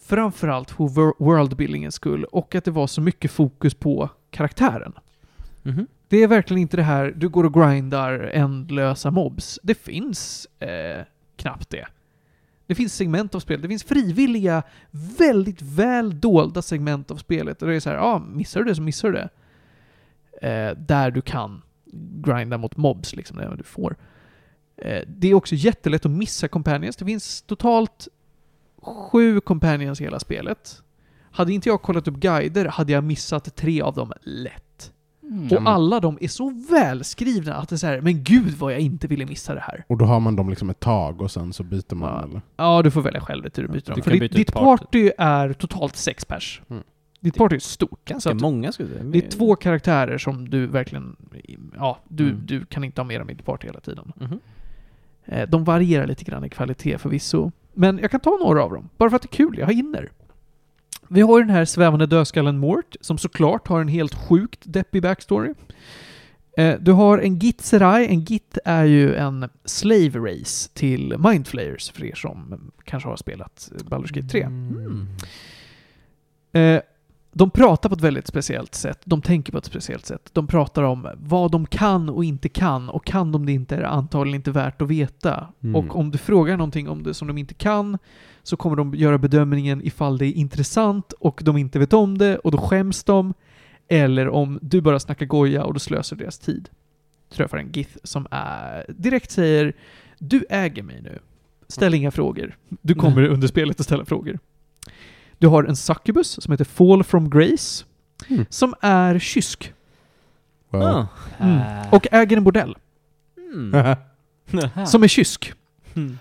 Framförallt för worldbuildingens skull och att det var så mycket fokus på karaktären. Mhm. Det är verkligen inte det här, du går och grindar ändlösa mobs. Det finns eh, knappt det. Det finns segment av spelet, det finns frivilliga, väldigt väl dolda segment av spelet. Och det är så här, ja, ah, missar du det så missar du det. Eh, där du kan grinda mot mobs, liksom, det är du får. Eh, det är också jättelätt att missa companions. Det finns totalt sju companions i hela spelet. Hade inte jag kollat upp guider hade jag missat tre av dem lätt. Mm. Och alla de är så välskrivna att det är så här, men gud vad jag inte ville missa det här. och då har man dem liksom ett tag och sen så byter man Ja. eller? Ja, du får välja själv lite hur du byter Du dem. För ditt, ditt party. är totalt sex pers. Mm. Ditt party är stort. Ganska många skulle jag säga. det är två karaktärer som du verkligen... Ja, du, Mm. du kan inte ha med dem i ditt party hela tiden. Mhm. Eh, De varierar lite grann i kvalitet förvisso. Men jag kan ta några av dem, bara för att det är kul. Jag hinner. Vi har ju den här svävande dödskallen Mort, som såklart har en helt sjukt deppig backstory. Eh, Du har en Git Serai. En Git är ju en slave race till Mindflayers, för er som eh, kanske har spelat eh, Baldur's Gate 3. Mm. De pratar på ett väldigt speciellt sätt. De tänker på ett speciellt sätt. De pratar om vad de kan och inte kan. Och kan de det inte är det antagligen inte värt att veta. Mm. Och om du frågar någonting om det som de inte kan så kommer de göra bedömningen ifall det är intressant och de inte vet om det och då skäms de. Eller om du bara snackar goja och då slösar deras tid. träffar en Gith som är, direkt säger Du äger mig nu. Ställ inga frågor. Du kommer under spelet att ställa frågor. Du har en succubus som heter Fall from Grace, Mm. som är kysk Wow. Ah. Mm. Och äger en bordell Mm. som är kysk. Mm.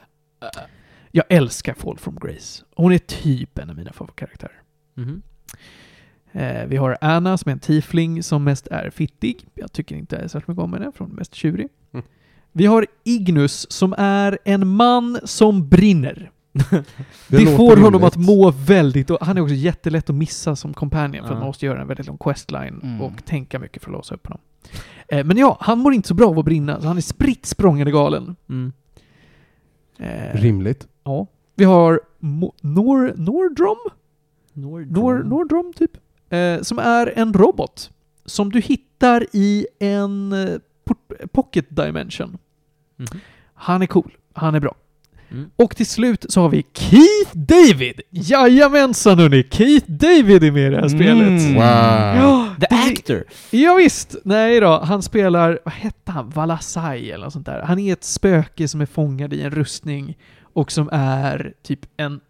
Jag älskar Fall from Grace. Hon är typ en av mina favoritkaraktärer. Mhm. Eh, vi har Anna som är en tiefling som mest är fittig. Jag tycker inte särskilt mycket om henne, för hon är mest tjurig. Mm. Vi har Ignus som är en man som brinner. Det, låter får honom rimligt. att må väldigt... Och han är också jättelätt att missa som companion för Ja. att man måste göra en väldigt lång questline Mm. och tänka mycket för att låsa upp honom. Eh, men ja, han mår inte så bra av att brinna, så han är spritt språngande galen. Mm. Eh, Rimligt. ja. Vi har Mo- Nor Nordrom? Nordrom. Nor Nordrom, typ. Eh, som är en robot. Som du hittar i en eh, pocket dimension. Mhm. Han är cool. Han är bra. Mm. Och till slut så har vi Keith David! Jajamensan hörni! Keith David är med i det här spelet. Mm. Wow. Ja, The det- actor! Ja, visst. Nej då, han spelar, vad hette han? Valasai eller något sånt där. Han är ett spöke som är fångad i en rustning och som är typ en...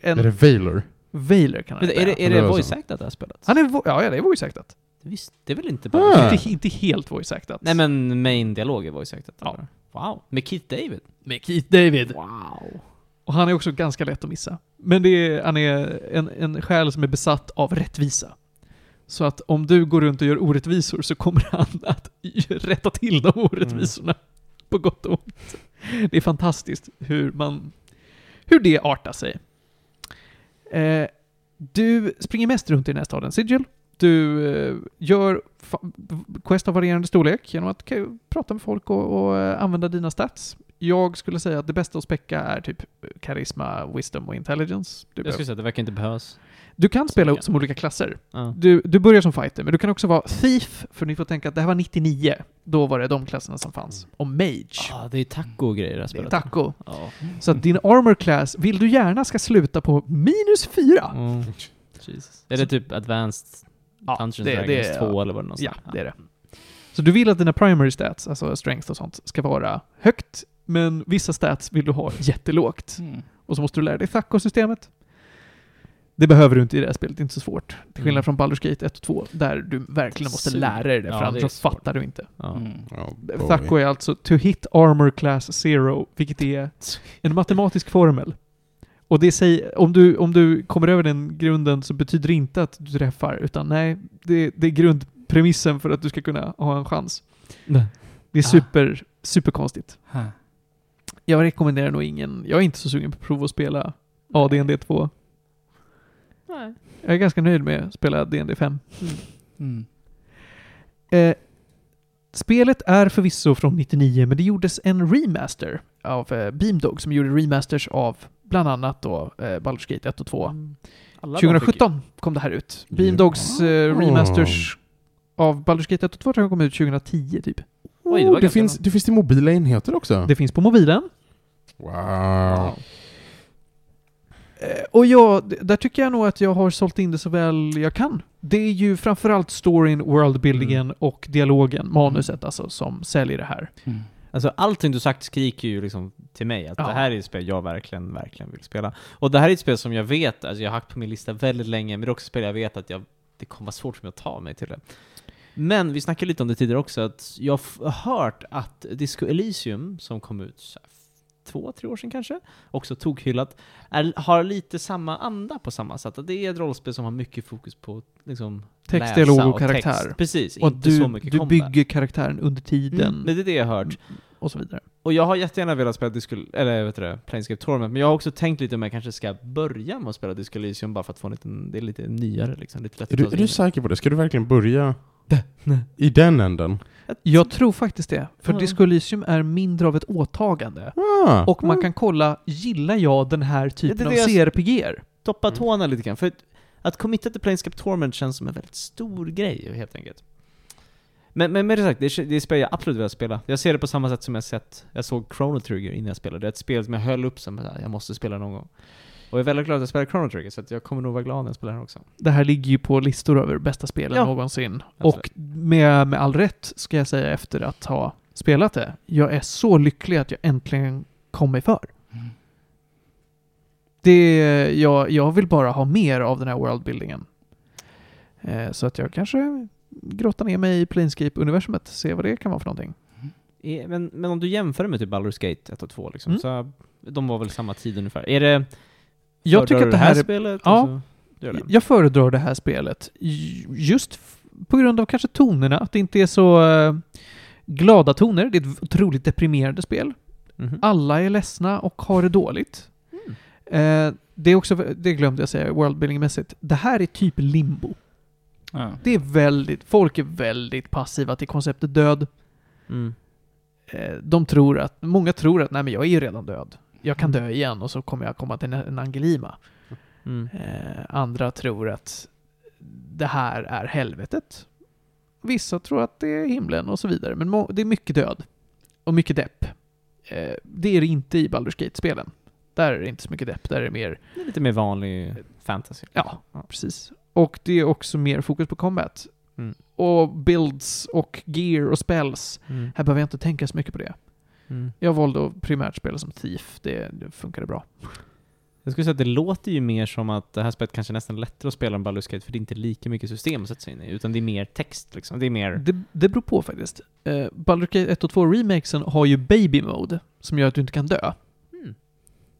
en Är det Valor? Vailer kan han Men heta. är det, är Det det var så. voice actat det här spelet? Han är, vo- ja, ja, det är voice actat. Visst, det är väl inte Ah. bara... Inte, inte helt voice actat. Nej men main dialog är voice actat? Ja. eller? Wow. Med Keith David? Med Keith David. Wow. Och han är också ganska lätt att missa. Men det är, han är en, en själ som är besatt av rättvisa. Så att om du går runt och gör orättvisor så kommer han att rätta till de orättvisorna. På gott och ont. Det är fantastiskt hur man... Hur det artar sig. Eh, du springer mest runt i den här staden Sigil. Du eh, gör quest av varierande storlek genom att prata med folk och, och eh, använda dina stats. Jag skulle säga att det bästa att späcka är typ karisma, wisdom och intelligence. Du, Jag behöver- skulle säga att det verkar inte behövas. du kan spela som olika klasser. Ja. Du, du börjar som fighter, men du kan också vara thief, för ni får tänka att det här var 99. Då var det de klasserna som fanns. Och mage. Ah, det är taco och grejer i det här det är spelet. taco. Ja. Så att din armor class vill du gärna ska sluta på minus 4. Mm. Jesus. Är det typ advanced Ja, Dungeons det- Dragons det är- 2 eller vad det är Ja, någonstans? det är det. Så du vill att dina primary stats, alltså strength och sånt, ska vara högt, men vissa stats vill du ha jättelågt. Mm. Och så måste du lära dig THACO-systemet. Det behöver du inte i det här spelet, det är inte så svårt. Till skillnad Mm. från Baldur's Gate 1 och 2, där du verkligen måste lära dig det, Ja, för det annars fattar du inte. Ja. Mm. Ja, THACO är alltså to hit armor class zero, vilket är en matematisk formel. Och det säger, om du, om du kommer över den grunden så betyder det inte att du träffar, utan nej, det, det är grundpremissen för att du ska kunna ha en chans. Nej. Det är Ah. super, superkonstigt. Ha. Jag rekommenderar nog ingen, jag är inte så sugen på att prova att spela AD&D 2. Nej. Jag är ganska nöjd med att spela D&D 5. Mm. Eh, spelet är förvisso från 99, men det gjordes en remaster av eh, Beamdog som gjorde remasters av bland annat då eh, Baldur's Gate 1 och 2. Mm. Alla de fick- 2017 kom det här ut. Beamdogs eh, remasters av Baldur's Gate 1 och 2 tror jag kom ut 2010 typ. Oj, det var det, finns, det finns till mobila enheter också. Det finns på mobilen. Wow. Eh, Och jag, d- där tycker jag nog att jag har sålt in det så väl jag kan. Det är ju framförallt storyn, worldbuildingen och dialogen, manuset alltså, som säljer det här. Mm. Alltså allting du sagt skriker ju liksom till mig att Ja. det här är ett spel jag verkligen, verkligen vill spela. Och det här är ett spel som jag vet, alltså jag har haft på min lista väldigt länge, men det är också ett spel jag vet att jag, det kommer vara svårt för mig att ta mig till det. Men vi snackade lite om det tidigare också, att jag har hört att Disco Elysium, som kom ut två, tre år sedan kanske, också tokhyllat, är, har lite samma anda på samma sätt. Att det är ett rollspel som har mycket fokus på liksom, Text, läsa dialog och text. karaktär. Precis, Och inte du, så mycket du combat. bygger karaktären under tiden Mm, men det är det jag har hört. och så vidare. Och jag har jättegärna velat spela Disco, eller vet du det, Planescape Torment, men jag har också tänkt lite om jag kanske ska börja med att spela Disco Elysium bara för att få en liten, det är lite nyare liksom, lite Är du, är du säker på det? Ska du verkligen börja i den änden? Jag tror faktiskt det. För Ja. Disco Elysium är mindre av ett åtagande. Ah, Och man ah. kan kolla, gillar jag den här typen det är av det jag- CRPGer? Toppa Mm. tårna lite grann, för att, att committa till Planescape Torment känns som en väldigt stor grej helt enkelt. Men, men med det sagt, det är, det är spel jag absolut vill spela. Jag ser det på samma sätt som jag sett, jag såg Chrono Trigger innan jag spelade. Det är ett spel som jag höll upp som att jag måste spela någon gång. Och jag är väldigt glad att jag spelar Chrono Trigger, så att jag kommer nog vara glad när jag spelar den också. Det här ligger ju på listor över bästa spelen Ja. någonsin. Absolut. Och med, med all rätt, ska jag säga, efter att ha spelat det. Jag är så lycklig att jag äntligen kom mig för. Mm. Det, jag, jag vill bara ha mer av den här worldbuildingen. Eh, så att jag kanske grottar ner mig i Planescape-universumet, se vad det kan vara för någonting. Eh, Men, men om du jämför med typ Baldur's Gate 1 och 2 liksom, Mm. så de var väl samma tid ungefär. Är det... Jag tycker att det här är spelet? Ja. Alltså, det? Jag föredrar det här spelet ju- just på grund av kanske tonerna, att det inte är så eh, glada toner. Det är ett otroligt deprimerande spel. Mhm. Alla är ledsna och har det dåligt. Mm. Eh, det är också, det glömde jag säga, worldbuildingmässigt. Det här är typ limbo. Ja. Det är väldigt, folk är väldigt passiva till konceptet död. Mm. Eh, de tror att, många tror att nej men jag är ju redan död. Jag kan dö igen och så kommer jag komma till en, Angelima. Mm. Eh, andra tror att det här är helvetet. Vissa tror att det är himlen och så vidare. Men det är mycket död. Och mycket depp. Eh, det är det inte i Baldur's Gate-spelen. Där är det inte så mycket depp. Där är det mer, Det är lite mer vanlig fantasy. ja, precis. Och det är också mer fokus på combat. Mm. Och builds och gear och spells. Mm. Här behöver jag inte tänka så mycket på det. Mm. Jag valde att primärt spela som Thief. Det, det funkade bra. Jag skulle säga att det låter ju mer som att det här spelet kanske är nästan lättare att spela än Baldur's Gate, för det är inte lika mycket system att sätta sig in i, utan det är mer text liksom. Det är mer... Det, det beror på faktiskt. Uh, Baldur's Gate 1 och 2 remakesen har ju baby mode, som gör att du inte kan dö. Mm.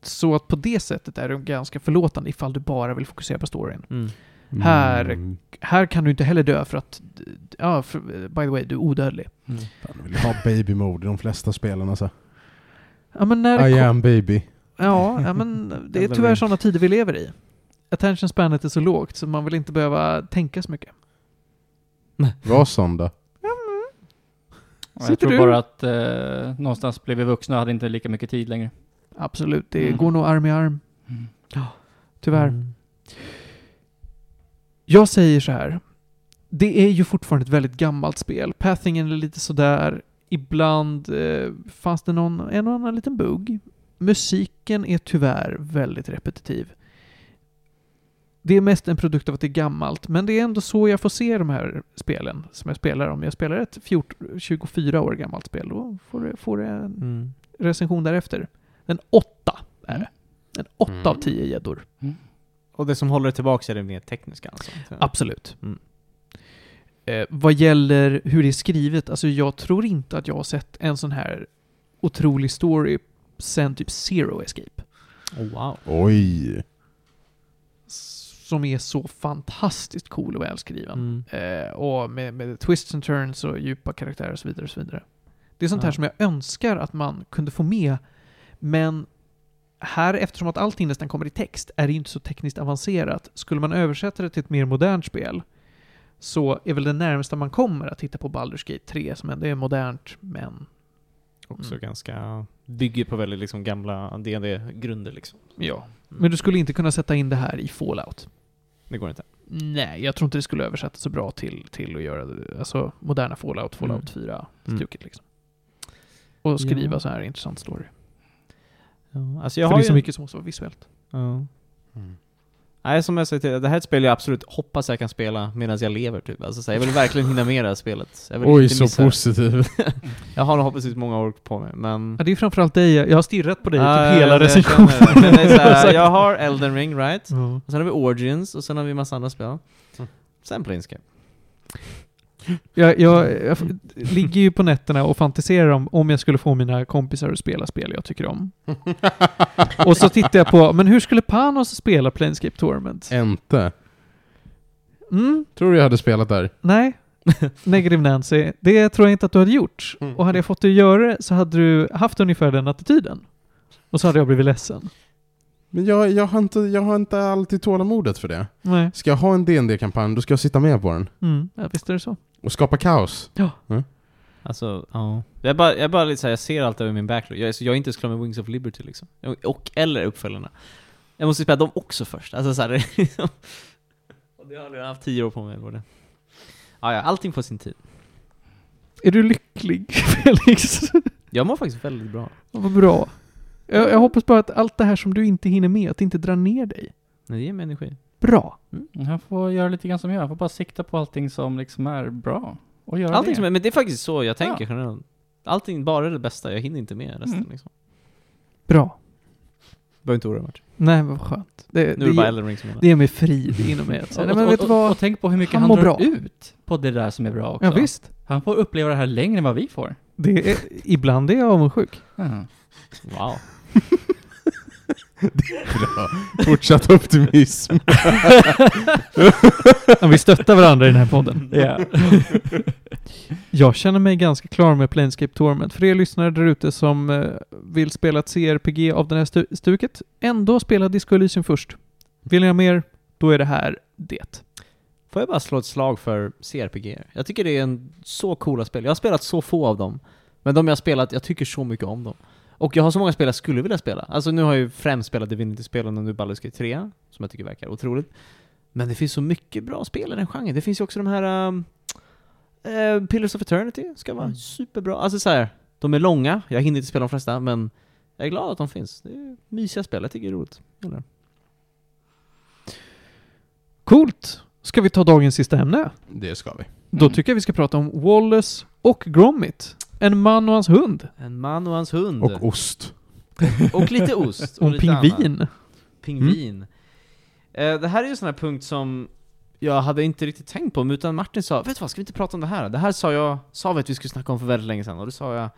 Så att på det sättet är de ganska förlåtande ifall du bara vill fokusera på storyn. Mm. Här- Mm. Här kan du inte heller dö för att, ja, för, by the way, du är odödlig. Mm. Fan, vill ha baby mode i de flesta spelen alltså. Ja men när I am baby. Ja, ja men det är tyvärr sådana tider vi lever i. Attention spanet är så lågt så man vill inte behöva tänka så mycket. Var sån då. Jag tror du- bara att eh, någonstans blev vi vuxna och hade inte lika mycket tid längre. Absolut, det Mm. går nog arm i arm. Mm. Tyvärr. Mm. Jag säger så här. Det är ju fortfarande ett väldigt gammalt spel. Pathingen är lite sådär. Ibland eh, fanns det någon, en och annan liten bugg. Musiken är tyvärr väldigt repetitiv. Det är mest en produkt av att det är gammalt, men det är ändå så jag får se de här spelen som jag spelar. Om jag spelar ett 14, 24 år gammalt spel, då får det, får det en Mm. recension därefter. En åtta är det. En åtta Mm. av tio gäddor. Och det som håller det tillbaka är det mer tekniska alltså? Absolut. Mm. Eh, vad gäller hur det är skrivet, alltså jag tror inte att jag har sett en sån här otrolig story sen typ Zero Escape. Oh, wow. Oj. Som är så fantastiskt cool och välskriven. Mm. Eh, och med, med twists and turns och djupa karaktärer och så vidare. Och så vidare. Det är sånt här Ja. som jag önskar att man kunde få med, men här, eftersom att allting nästan kommer i text, är det inte så tekniskt avancerat. Skulle man översätta det till ett mer modernt spel, så är väl det närmsta man kommer att titta på Baldur's Gate 3, som ändå är modernt, men Också Mm. ganska... Bygger på väldigt liksom gamla D&D-grunder liksom. ja. Mm. Men du skulle inte kunna sätta in det här i Fallout. Det går inte. Nej, jag tror inte det skulle översättas så bra till, till att göra alltså moderna Fallout, Fallout 4 Mm. stuket liksom. Och skriva Ja. så här intressant story. Ja, alltså jag För har det är så mycket som måste vara visuellt. Ja. Nej, som jag säger till det här är ett spel jag absolut hoppas jag kan spela medan jag lever typ. Alltså, så här, jag vill verkligen hinna med det här spelet. Jag vill Oj, inte så positiv. Jag har nog förhoppningsvis många år på mig, men... Ja, det är framförallt dig, jag har stirrat på dig Ja, typ hela recensionen. Men det är så här, Exakt. jag har Elden Ring, right? Ja. Och sen har vi Origins, och sen har vi massa andra spel. Mm. Sen Planescape. Jag, jag, jag ligger ju på nätterna och fantiserar om om jag skulle få mina kompisar att spela spel jag tycker om. och så tittar jag på, men hur skulle Panos spela Planescape Tournament? Inte. Mm, Tror du jag hade spelat där? nej. Negative Nancy. Det tror jag inte att du hade gjort. Mm. Och hade jag fått dig att göra det så hade du haft ungefär den attityden. Och så hade jag blivit ledsen. Men jag, jag, har inte, jag har inte alltid tålamodet för det. Nej. Ska jag ha en dd kampanj då ska jag sitta med på den. Mm, ja, visst är det så. Och skapa kaos. Alltså, ja. Jag bara, jag bara lite såhär, jag ser allt över min backlog. Jag jag är inte ens klar med Wings of Liberty liksom. Och, och eller uppföljarna. Jag måste spela dem också först. Alltså såhär, det är liksom... Och det har jag haft tio år på mig. Både. Ja, ja, allting på sin tid. Är du lycklig, Felix? Jag mår faktiskt väldigt bra. Vad bra. Jag, jag hoppas bara att allt det här som du inte hinner med, att det inte drar ner dig. Men det ger mig energi. Bra. Jag får göra lite grann som jag. Jag får bara sikta på allting som liksom är bra. Och göra Allting det. som är, men det är faktiskt så jag tänker Ja. generellt. Allting, bara det bästa, jag hinner inte med resten Mm. liksom. Bra. Behöver inte oroa Martin. Nej, vad skönt. Det, Nu är det, det bara Elden Ring som gäller. det ger mig frid inom mig. säga, Nej, men och, vet och, vad? och tänk på hur mycket Han han, drar bra. ut på det där som är bra också. Ja, visst. Han får uppleva det här längre än vad vi får. Det är, ibland är jag avundsjuk. Ja. Wow. Bra. Fortsatt optimism. Ja, vi stöttar varandra i den här podden. Ja. Jag känner mig ganska klar med Planescape Torment. För er lyssnare där ute som eh, vill spela ett CRPG av det här stu- stuket, ändå spela Disco Elysium först. Vill ni ha mer, då är det här det. Får jag bara slå ett slag för CRPG? Jag tycker det är en så coola spel. Jag har spelat så få av dem. Men de jag har spelat, jag tycker så mycket om dem. Och jag har så många spel jag skulle vilja spela. Alltså nu har jag ju främst spelat Divinity-spelen och nu Baldur's Gate 3, som jag tycker verkar otroligt. Men det finns så mycket bra spel i den genren. Det finns ju också de här... Um, eh, Pillars of Eternity ska vara Mm. superbra. Alltså så här, de är långa, jag hinner inte spela de flesta, men jag är glad att de finns. Det är mysiga spel, jag tycker det är roligt. Det. Coolt! Ska vi ta dagens sista ämne? Det ska vi. Då tycker jag vi ska prata om Wallace och Gromit. En man och hans hund. En man och hans hund. Och ost. Och lite ost. Och en lite annat. pingvin. Pingvin. Eh, det här är ju en sån här punkt som jag hade inte riktigt tänkt på, utan Martin sa Vet du vad, ska vi inte prata om det här? Det här sa jag, sa vi att vi skulle snacka om för väldigt länge sedan, och då sa jag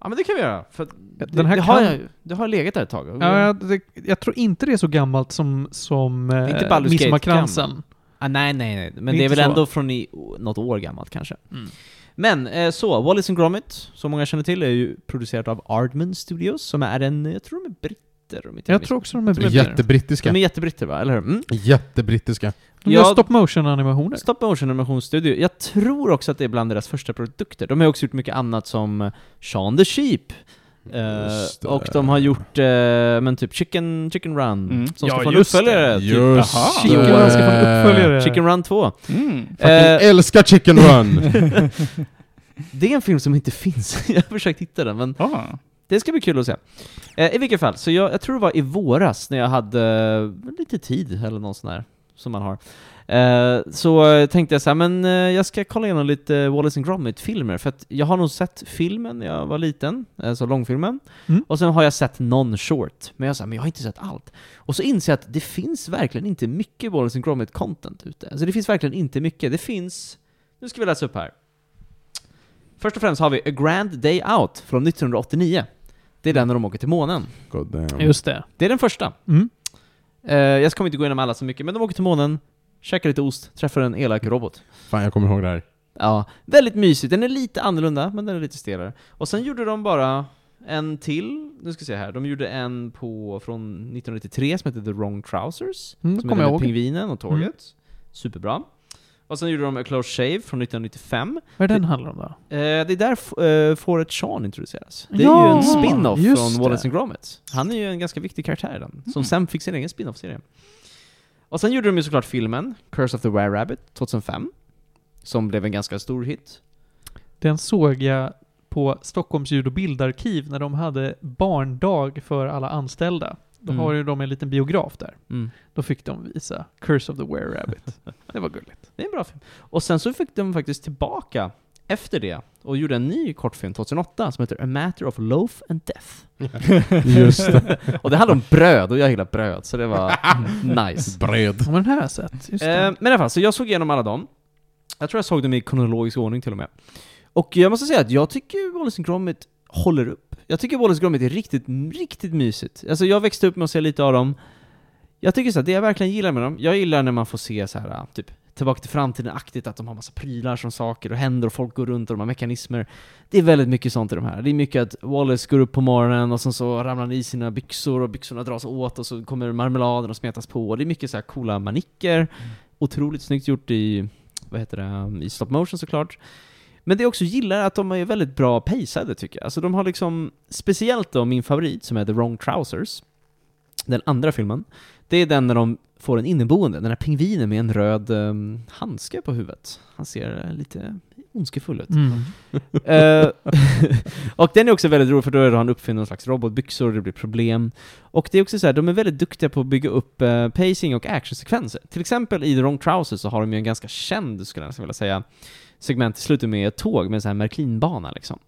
Ja men det kan vi göra, för det, Den här det, har kan- jag, det har legat där ett tag. Ja, jag, det, jag tror inte det är så gammalt som, som eh, Inte Baldur's Gate Midsommarkransen. ah, nej, nej, nej. Men Det är det är väl så. ändå från i, något år gammalt kanske. Mm. Men så, eh, så, Wallace and Gromit, som många känner till, är ju producerat av Ardman Studios, som är en, jag tror de är britter om inte Jag tror också de är britter. Jättebrittiska. De är jättebritter va, eller hur? Mm. Jättebrittiska. De gör Ja. stop motion animationer. Stop motion animationsstudio. Jag tror också att det är bland deras första produkter. De har också gjort mycket annat som Shaun the Sheep. Det. och de har gjort, eh, men typ Chicken, Chicken Run, Mm. som Ja, ska få en det. uppföljare. Typ. Just. Chicken Run ska få en uppföljare. Chicken Run 2. Mm. Eh, älskar Chicken Run! det är en film som inte finns. jag har försökt hitta den, men Ah. det ska bli kul att se. I vilket fall, så jag, jag tror det var i våras när jag hade lite tid, eller någon sån här, som man har. Eh, så tänkte jag så här, men eh, jag ska kolla igenom lite Wallace and Gromit-filmer, för att jag har nog sett filmen när jag var liten, alltså långfilmen, Mm. och sen har jag sett någon short, men jag sa, men jag har inte sett allt. Och så inser jag att det finns verkligen inte mycket Wallace and Gromit-content ute. Alltså det finns verkligen inte mycket. Det finns, nu ska vi läsa upp här. Först och främst har vi A Grand Day Out från 1989. Det är den när de åker till månen. God damn. Just det. Det är den första. Mm. Eh, jag kommer inte gå igenom alla så mycket, men de åker till månen, käkar lite ost, träffar en elak robot. Fan, jag kommer ihåg det här. Ja, väldigt mysigt. Den är lite annorlunda, men den är lite stelare. Och sen gjorde de bara en till, nu ska vi se här, de gjorde en på, från 1993 som heter The Wrong Trousers. Mm, som kommer är jag den med ihåg. pingvinen och tåget. Mm. Superbra. Och sen gjorde de A Close Shave från 1995. Vad är den handlar om då? Eh, det är där eh, fåret Sean introduceras. Det är Ja, ju en spin-off från det. Wallace and Gromit. Han är ju en ganska viktig karaktär i den, som Mm. sen fick sin egen spin-off-serie. Och sen gjorde de ju såklart filmen, Curse of the Were-Rabbit, 2005. Som blev en ganska stor hit. Den såg jag på Stockholms ljud och bildarkiv när de hade barndag för alla anställda. Då Mm. har ju de en liten biograf där. Mm. Då fick de visa Curse of the Were-Rabbit. det var gulligt. Det är en bra film. Och sen så fick de faktiskt tillbaka efter det och gjorde en ny kortfilm 2008 som heter A Matter of Loaf and Death. Just det. Och det handlar om bröd, och jag gillar bröd, så det var nice. Bröd. Ja, men den här har jag sett. Just. Eh, men i alla fall, så jag såg igenom alla dem. Jag tror jag såg dem i kronologisk ordning till och med. Och jag måste säga att jag tycker Wallace and Gromit håller upp. Jag tycker Wallace Gromit är riktigt, riktigt mysigt. Alltså jag växte upp med att se lite av dem. Jag tycker så att det jag verkligen gillar med dem, jag gillar när man får se så här typ Tillbaka till framtiden-aktigt, att de har massa prylar som saker och händer och folk går runt och de har mekanismer. Det är väldigt mycket sånt i de här. Det är mycket att Wallace går upp på morgonen och sen så ramlar han i sina byxor och byxorna dras åt och så kommer marmeladen och smetas på. Det är mycket så här coola manicker. Otroligt snyggt gjort i, vad heter det, i stop motion såklart. Men det jag också gillar är att de är väldigt bra pacade tycker jag. Alltså de har liksom, speciellt då min favorit som är The Wrong Trousers, den andra filmen, det är den när de får en inneboende, den här pingvinen med en röd um, handske på huvudet. Han ser eh, lite ondskefull ut. Mm. Eh, och den är också väldigt rolig för då är han uppfinner någon slags robotbyxor, det blir problem. Och det är också så här, de är väldigt duktiga på att bygga upp eh, pacing och actionsekvenser. Till exempel i The Wrong Trousers så har de ju en ganska känd, skulle jag nästan vilja säga, segment i slutet med ett tåg med en sån här Märklinbana liksom.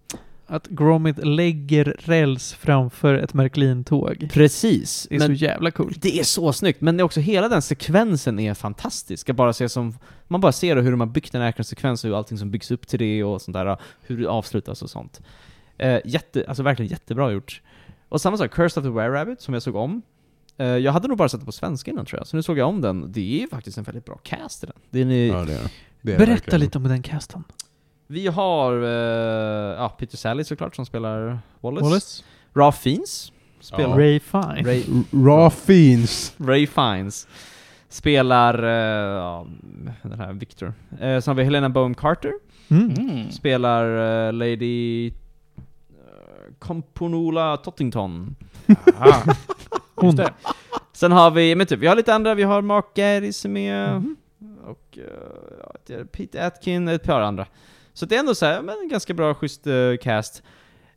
att Gromit lägger räls framför ett Märklin-tåg. Precis. Det är så jävla coolt. det är så snyggt, men det är också hela den sekvensen är fantastisk. Jag bara ser som, man bara ser hur de har byggt en actionsekvens och hur allting som byggs upp till det och sånt där, hur det avslutas och sånt. Eh, jätte, alltså verkligen jättebra gjort. Och samma sak, Cursed of the Were-Rabbit, som jag såg om. Eh, jag hade nog bara sett det på svenska innan tror jag, så nu såg jag om den. Det är faktiskt en väldigt bra cast i den. Den är, Ja, det är, det är Berätta verkligen. lite om den casten. Vi har eh, ja, Peter Sally såklart som spelar Wallace. Wallace? Ralph Fiennes spelar Ja. Ray Fine. Ray, Raw Fiends. Ray Fiennes spelar eh, den här Victor. Eh, sen har vi Helena Bonham Carter, Mm. Mm. spelar eh, Lady uh, Komponula Tottington. Hon. Sen har vi, men typ, vi har lite andra, vi har Mark Gary som är Mhm. och uh, är Pete Atkin, ett par andra. Så det är ändå så här, men en ganska bra, schysst eh, cast.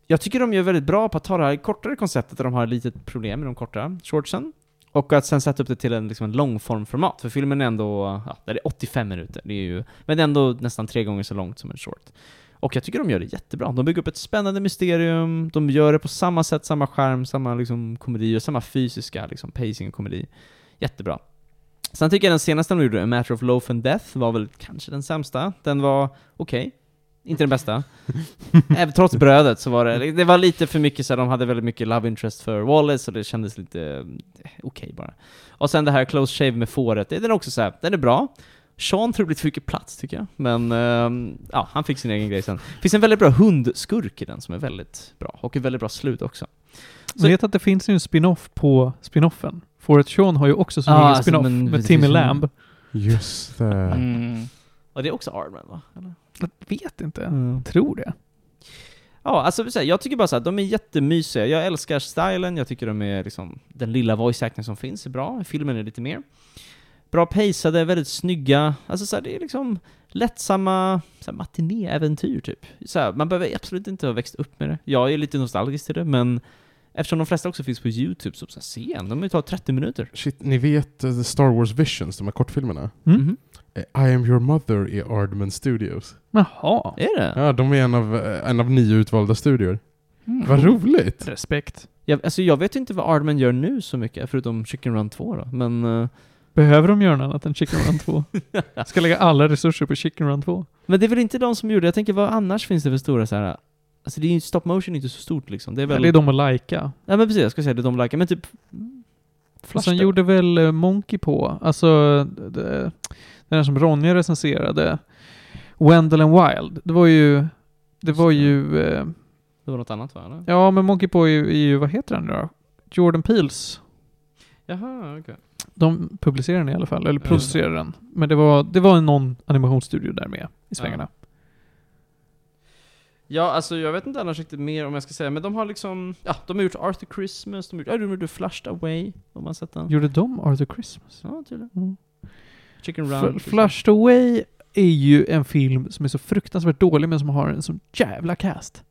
Jag tycker de gör väldigt bra på att ta det här kortare konceptet där de har ett litet problem med de korta shortsen. Och att sen sätta upp det till en, liksom en långformformat, för filmen är ändå, ja, det är 85 minuter, det är ju, men det är ändå nästan tre gånger så långt som en short. Och jag tycker de gör det jättebra. De bygger upp ett spännande mysterium, de gör det på samma sätt, samma skärm, samma liksom komedi och samma fysiska liksom pacing och komedi. Jättebra. Sen tycker jag den senaste de gjorde, A Matter of Loaf and Death, var väl kanske den sämsta. Den var okej. Inte den bästa. Även trots brödet så var det, det var lite för mycket så här, de hade väldigt mycket love interest för Wallace och det kändes lite eh, okej bara. Och sen det här Close Shave med fåret, den är också så här, den är bra. Sean tror det blir för mycket plats tycker jag, men ehm, ja, han fick sin egen grej sen. Det finns en väldigt bra hundskurk i den som är väldigt bra, och ett väldigt bra slut också. Jag vet att det finns ju en spin-off på spin-offen. Forrest Sean har ju också sin Ja, egen alltså, spin-off men- med Timmy Lamb. Just det. Mm. Och det är också Ardman va? Eller? Jag vet inte. Tror det. Ja, alltså så jag tycker bara så här, de är jättemysiga. Jag älskar stilen, jag tycker de är liksom, den lilla voice acting som finns är bra, filmen är lite mer. Bra pacade, väldigt snygga, alltså så här, det är liksom lättsamma matinéäventyr typ. Så här, man behöver absolut inte ha växt upp med det. Jag är lite nostalgisk till det, men eftersom de flesta också finns på YouTube, så, så här, se en, de tar 30 minuter. Shit, ni vet The Star Wars Visions, de här kortfilmerna? Mm. Eh, I am your mother i Ardman Studios. Jaha. Är det? Ja, de är en av, eh, en av nio utvalda studior. Mm. Vad roligt! Respekt. Jag, alltså jag vet inte vad Ardman gör nu så mycket, förutom Chicken Run 2 då, men... eh, Behöver de göra något annat än Chicken Run 2? Ska lägga alla resurser på Chicken Run 2? Men det är väl inte de som gjorde Jag tänker, vad annars finns det för stora så här. Alltså det är ju, stop motion är inte så stort liksom. Det är väl... Eller är de och Laika? Ja men precis, jag ska säga det, de likar, men typ... Flash sen gjorde väl eh, Monkey på, alltså det, den som Ronja recenserade, Wendell and Wild. Det var ju, det var ju, eh, Det var något annat va? Eller? ja men Monkey på är ju, är vad heter den nu då? Jordan Peels. Jaha, okej. De publicerade den i alla fall, eller producerade den. Men det var, det var någon animationsstudio där med i svängarna. Ja, alltså jag vet inte annars riktigt mer om jag ska säga, men de har liksom... Ja, de har gjort Arthur Christmas, de har gjort... Ja, de gjorde Flushed Away, om man sett den. Gjorde de Arthur Christmas? Ja, tydligen. Mm. Chicken F- Run. Flushed Away är ju en film som är så fruktansvärt dålig men som har en sån jävla cast.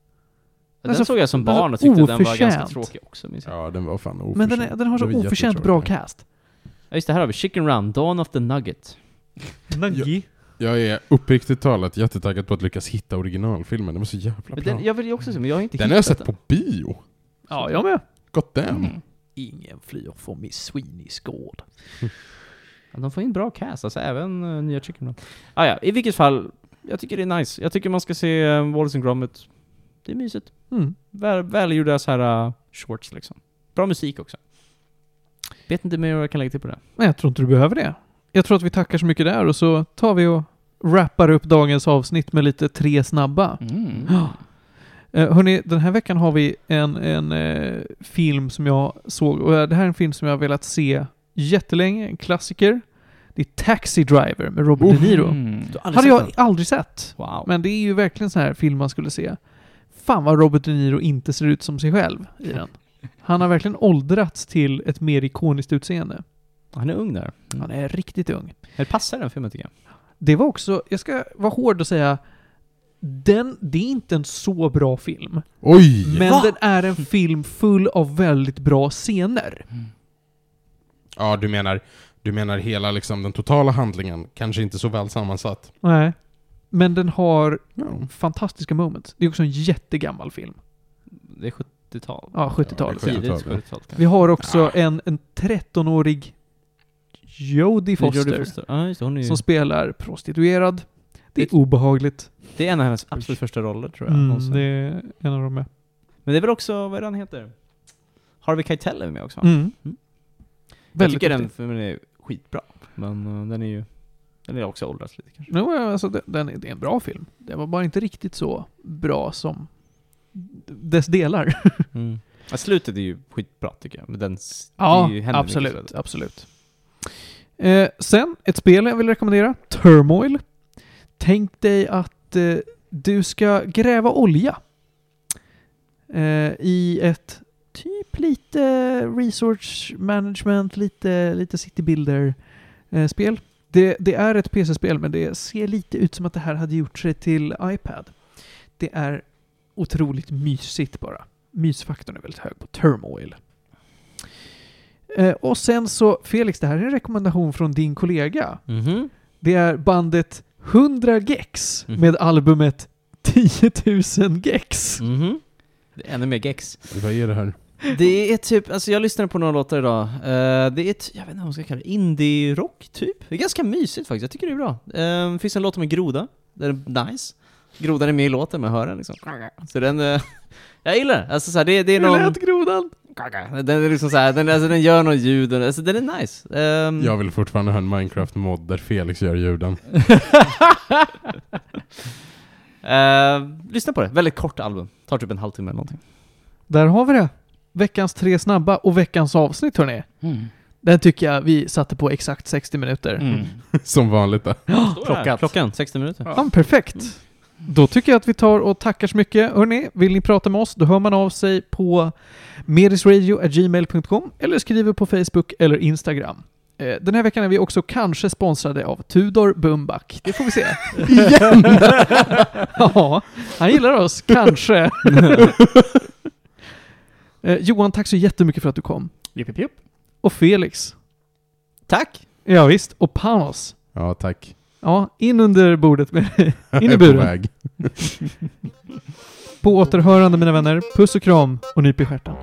Den Alltså, såg jag som den barn och tyckte den var oförtjänt. ganska tråkig också, minns jag. Ja, den var fan oförtjänt. Men den, är, den har så Den oförtjänt bra cast. Ja, just det, här har vi Chicken Run, Dawn of the Nugget. Nuggy. Jag är uppriktigt talat jättetaggad på att lyckas hitta originalfilmen. Den var så jävla Men bra. den, jag vill ju också se, men jag har inte Den har jag hittat sett på bio. Ja, jag med. God damn. Mm. Ingen flyr från Miss Sweeneys gård. Ja, de får in bra cast, alltså även uh, nya Chicken Run. Ah, ja, i vilket fall, jag tycker det är nice. Jag tycker man ska se uh, Wallace and Gromit. Det är mysigt. Mm. Väl, välgjorda så här uh, shorts liksom. Bra musik också. Vet inte mer vad jag kan lägga till på det. Men jag tror inte du behöver det. Jag tror att vi tackar så mycket där och så tar vi och wrappar upp dagens avsnitt med lite tre snabba. Mm. Ja. Eh, hörni, den här veckan har vi en, en eh, film som jag såg, och det här är en film som jag har velat se jättelänge, en klassiker. Det är Taxi Driver med Robert De Niro. Mm. Hade jag aldrig sett. Wow. Men det är ju verkligen sån här film man skulle se. Fan vad Robert De Niro inte ser ut som sig själv i den. Han har verkligen åldrats till ett mer ikoniskt utseende. Han är ung där. Mm. Han är riktigt ung. Det passar den filmen tycker jag. Det var också, jag ska vara hård och säga, den, det är inte en så bra film. Oj! Men Va? den är en film full av väldigt bra scener. Ja, du menar, du menar hela liksom den totala handlingen, kanske inte så väl sammansatt. Nej. Men den har Ja. fantastiska moments. Det är också en jättegammal film. Det är 70-tal. Ja, 70-tal. Ja, det är Tidigt 70-tal. 70-tal kanske. Vi har också Ah. en, en 13-årig Jodie Foster, Jodie Foster. Ja, just det. Hon är ju... som spelar prostituerad. Det är Det- obehagligt. Det är en av hennes absolut första roller tror jag. Mm, det är en av dem med. Men det är väl också, vad är han heter? Harvey Keitel är med också. Mm. Mm. Jag Väldigt tycker den filmen är skitbra. Men uh, den är ju... Den är också åldrats lite kanske. No, alltså, den, den, är- det är en bra film. Den var bara inte riktigt så bra som dess delar. Mm. Ja, slutet är ju skitbra tycker jag. Men den... Ja, ju- absolut. absolut. Eh, sen, ett spel jag vill rekommendera. Turmoil. Tänk dig att eh, du ska gräva olja eh, i ett typ lite resource management, lite, lite city builder eh, spel. Det, det är ett PC-spel men det ser lite ut som att det här hade gjort sig till iPad. Det är otroligt mysigt bara. Mysfaktorn är väldigt hög på Turmoil. Eh, och sen så, Felix, det här är en rekommendation från din kollega. Mhm. Det är bandet 100 Gex Mhm. med albumet 10 000 Gex. Mhm. Det är ännu mer gex. Vad är det här? Det är typ, alltså jag lyssnade på några låtar idag. Eh, det är, ett, jag vet inte vad man ska kalla det, indie-rock typ. Det är ganska mysigt faktiskt, jag tycker det är bra. Uh, det finns en låt med Groda, den är nice. Grodan är med i låten, man hör den liksom. Så den, eh, jag gillar den. Alltså så här, det, det är Hur någon... lät grodan? Den är liksom så här, den, alltså, den gör något ljud, och- alltså den är nice. Ehm, Jag vill fortfarande ha en Minecraft-mod där Felix gör ljuden. eh, lyssna på det, väldigt kort album. Tar typ en halvtimme eller någonting. Där har vi det. Veckans tre snabba och veckans avsnitt hörni. Mm. Den tycker jag vi satte på exakt 60 minuter. Mm. Som vanligt då. Klockan. Klockan, 60 minuter. Ja, men perfekt. Då tycker jag att vi tar och tackar så mycket. Hörni, vill ni prata med oss, då hör man av sig på medisradio.gmail.com eller skriver på Facebook eller Instagram. Eh, Den här veckan är vi också kanske sponsrade av Tudor Bumbak. Det får vi se. Igen! ja, han gillar oss. Kanske. Eh, Johan, tack så jättemycket för att du kom. Jupp, jupp. Och Felix. Tack! Ja, visst. Och Panos. Ja, tack. Ja, in under bordet med dig. In i buren. På, på återhörande mina vänner. Puss och kram och nyp i stjärten.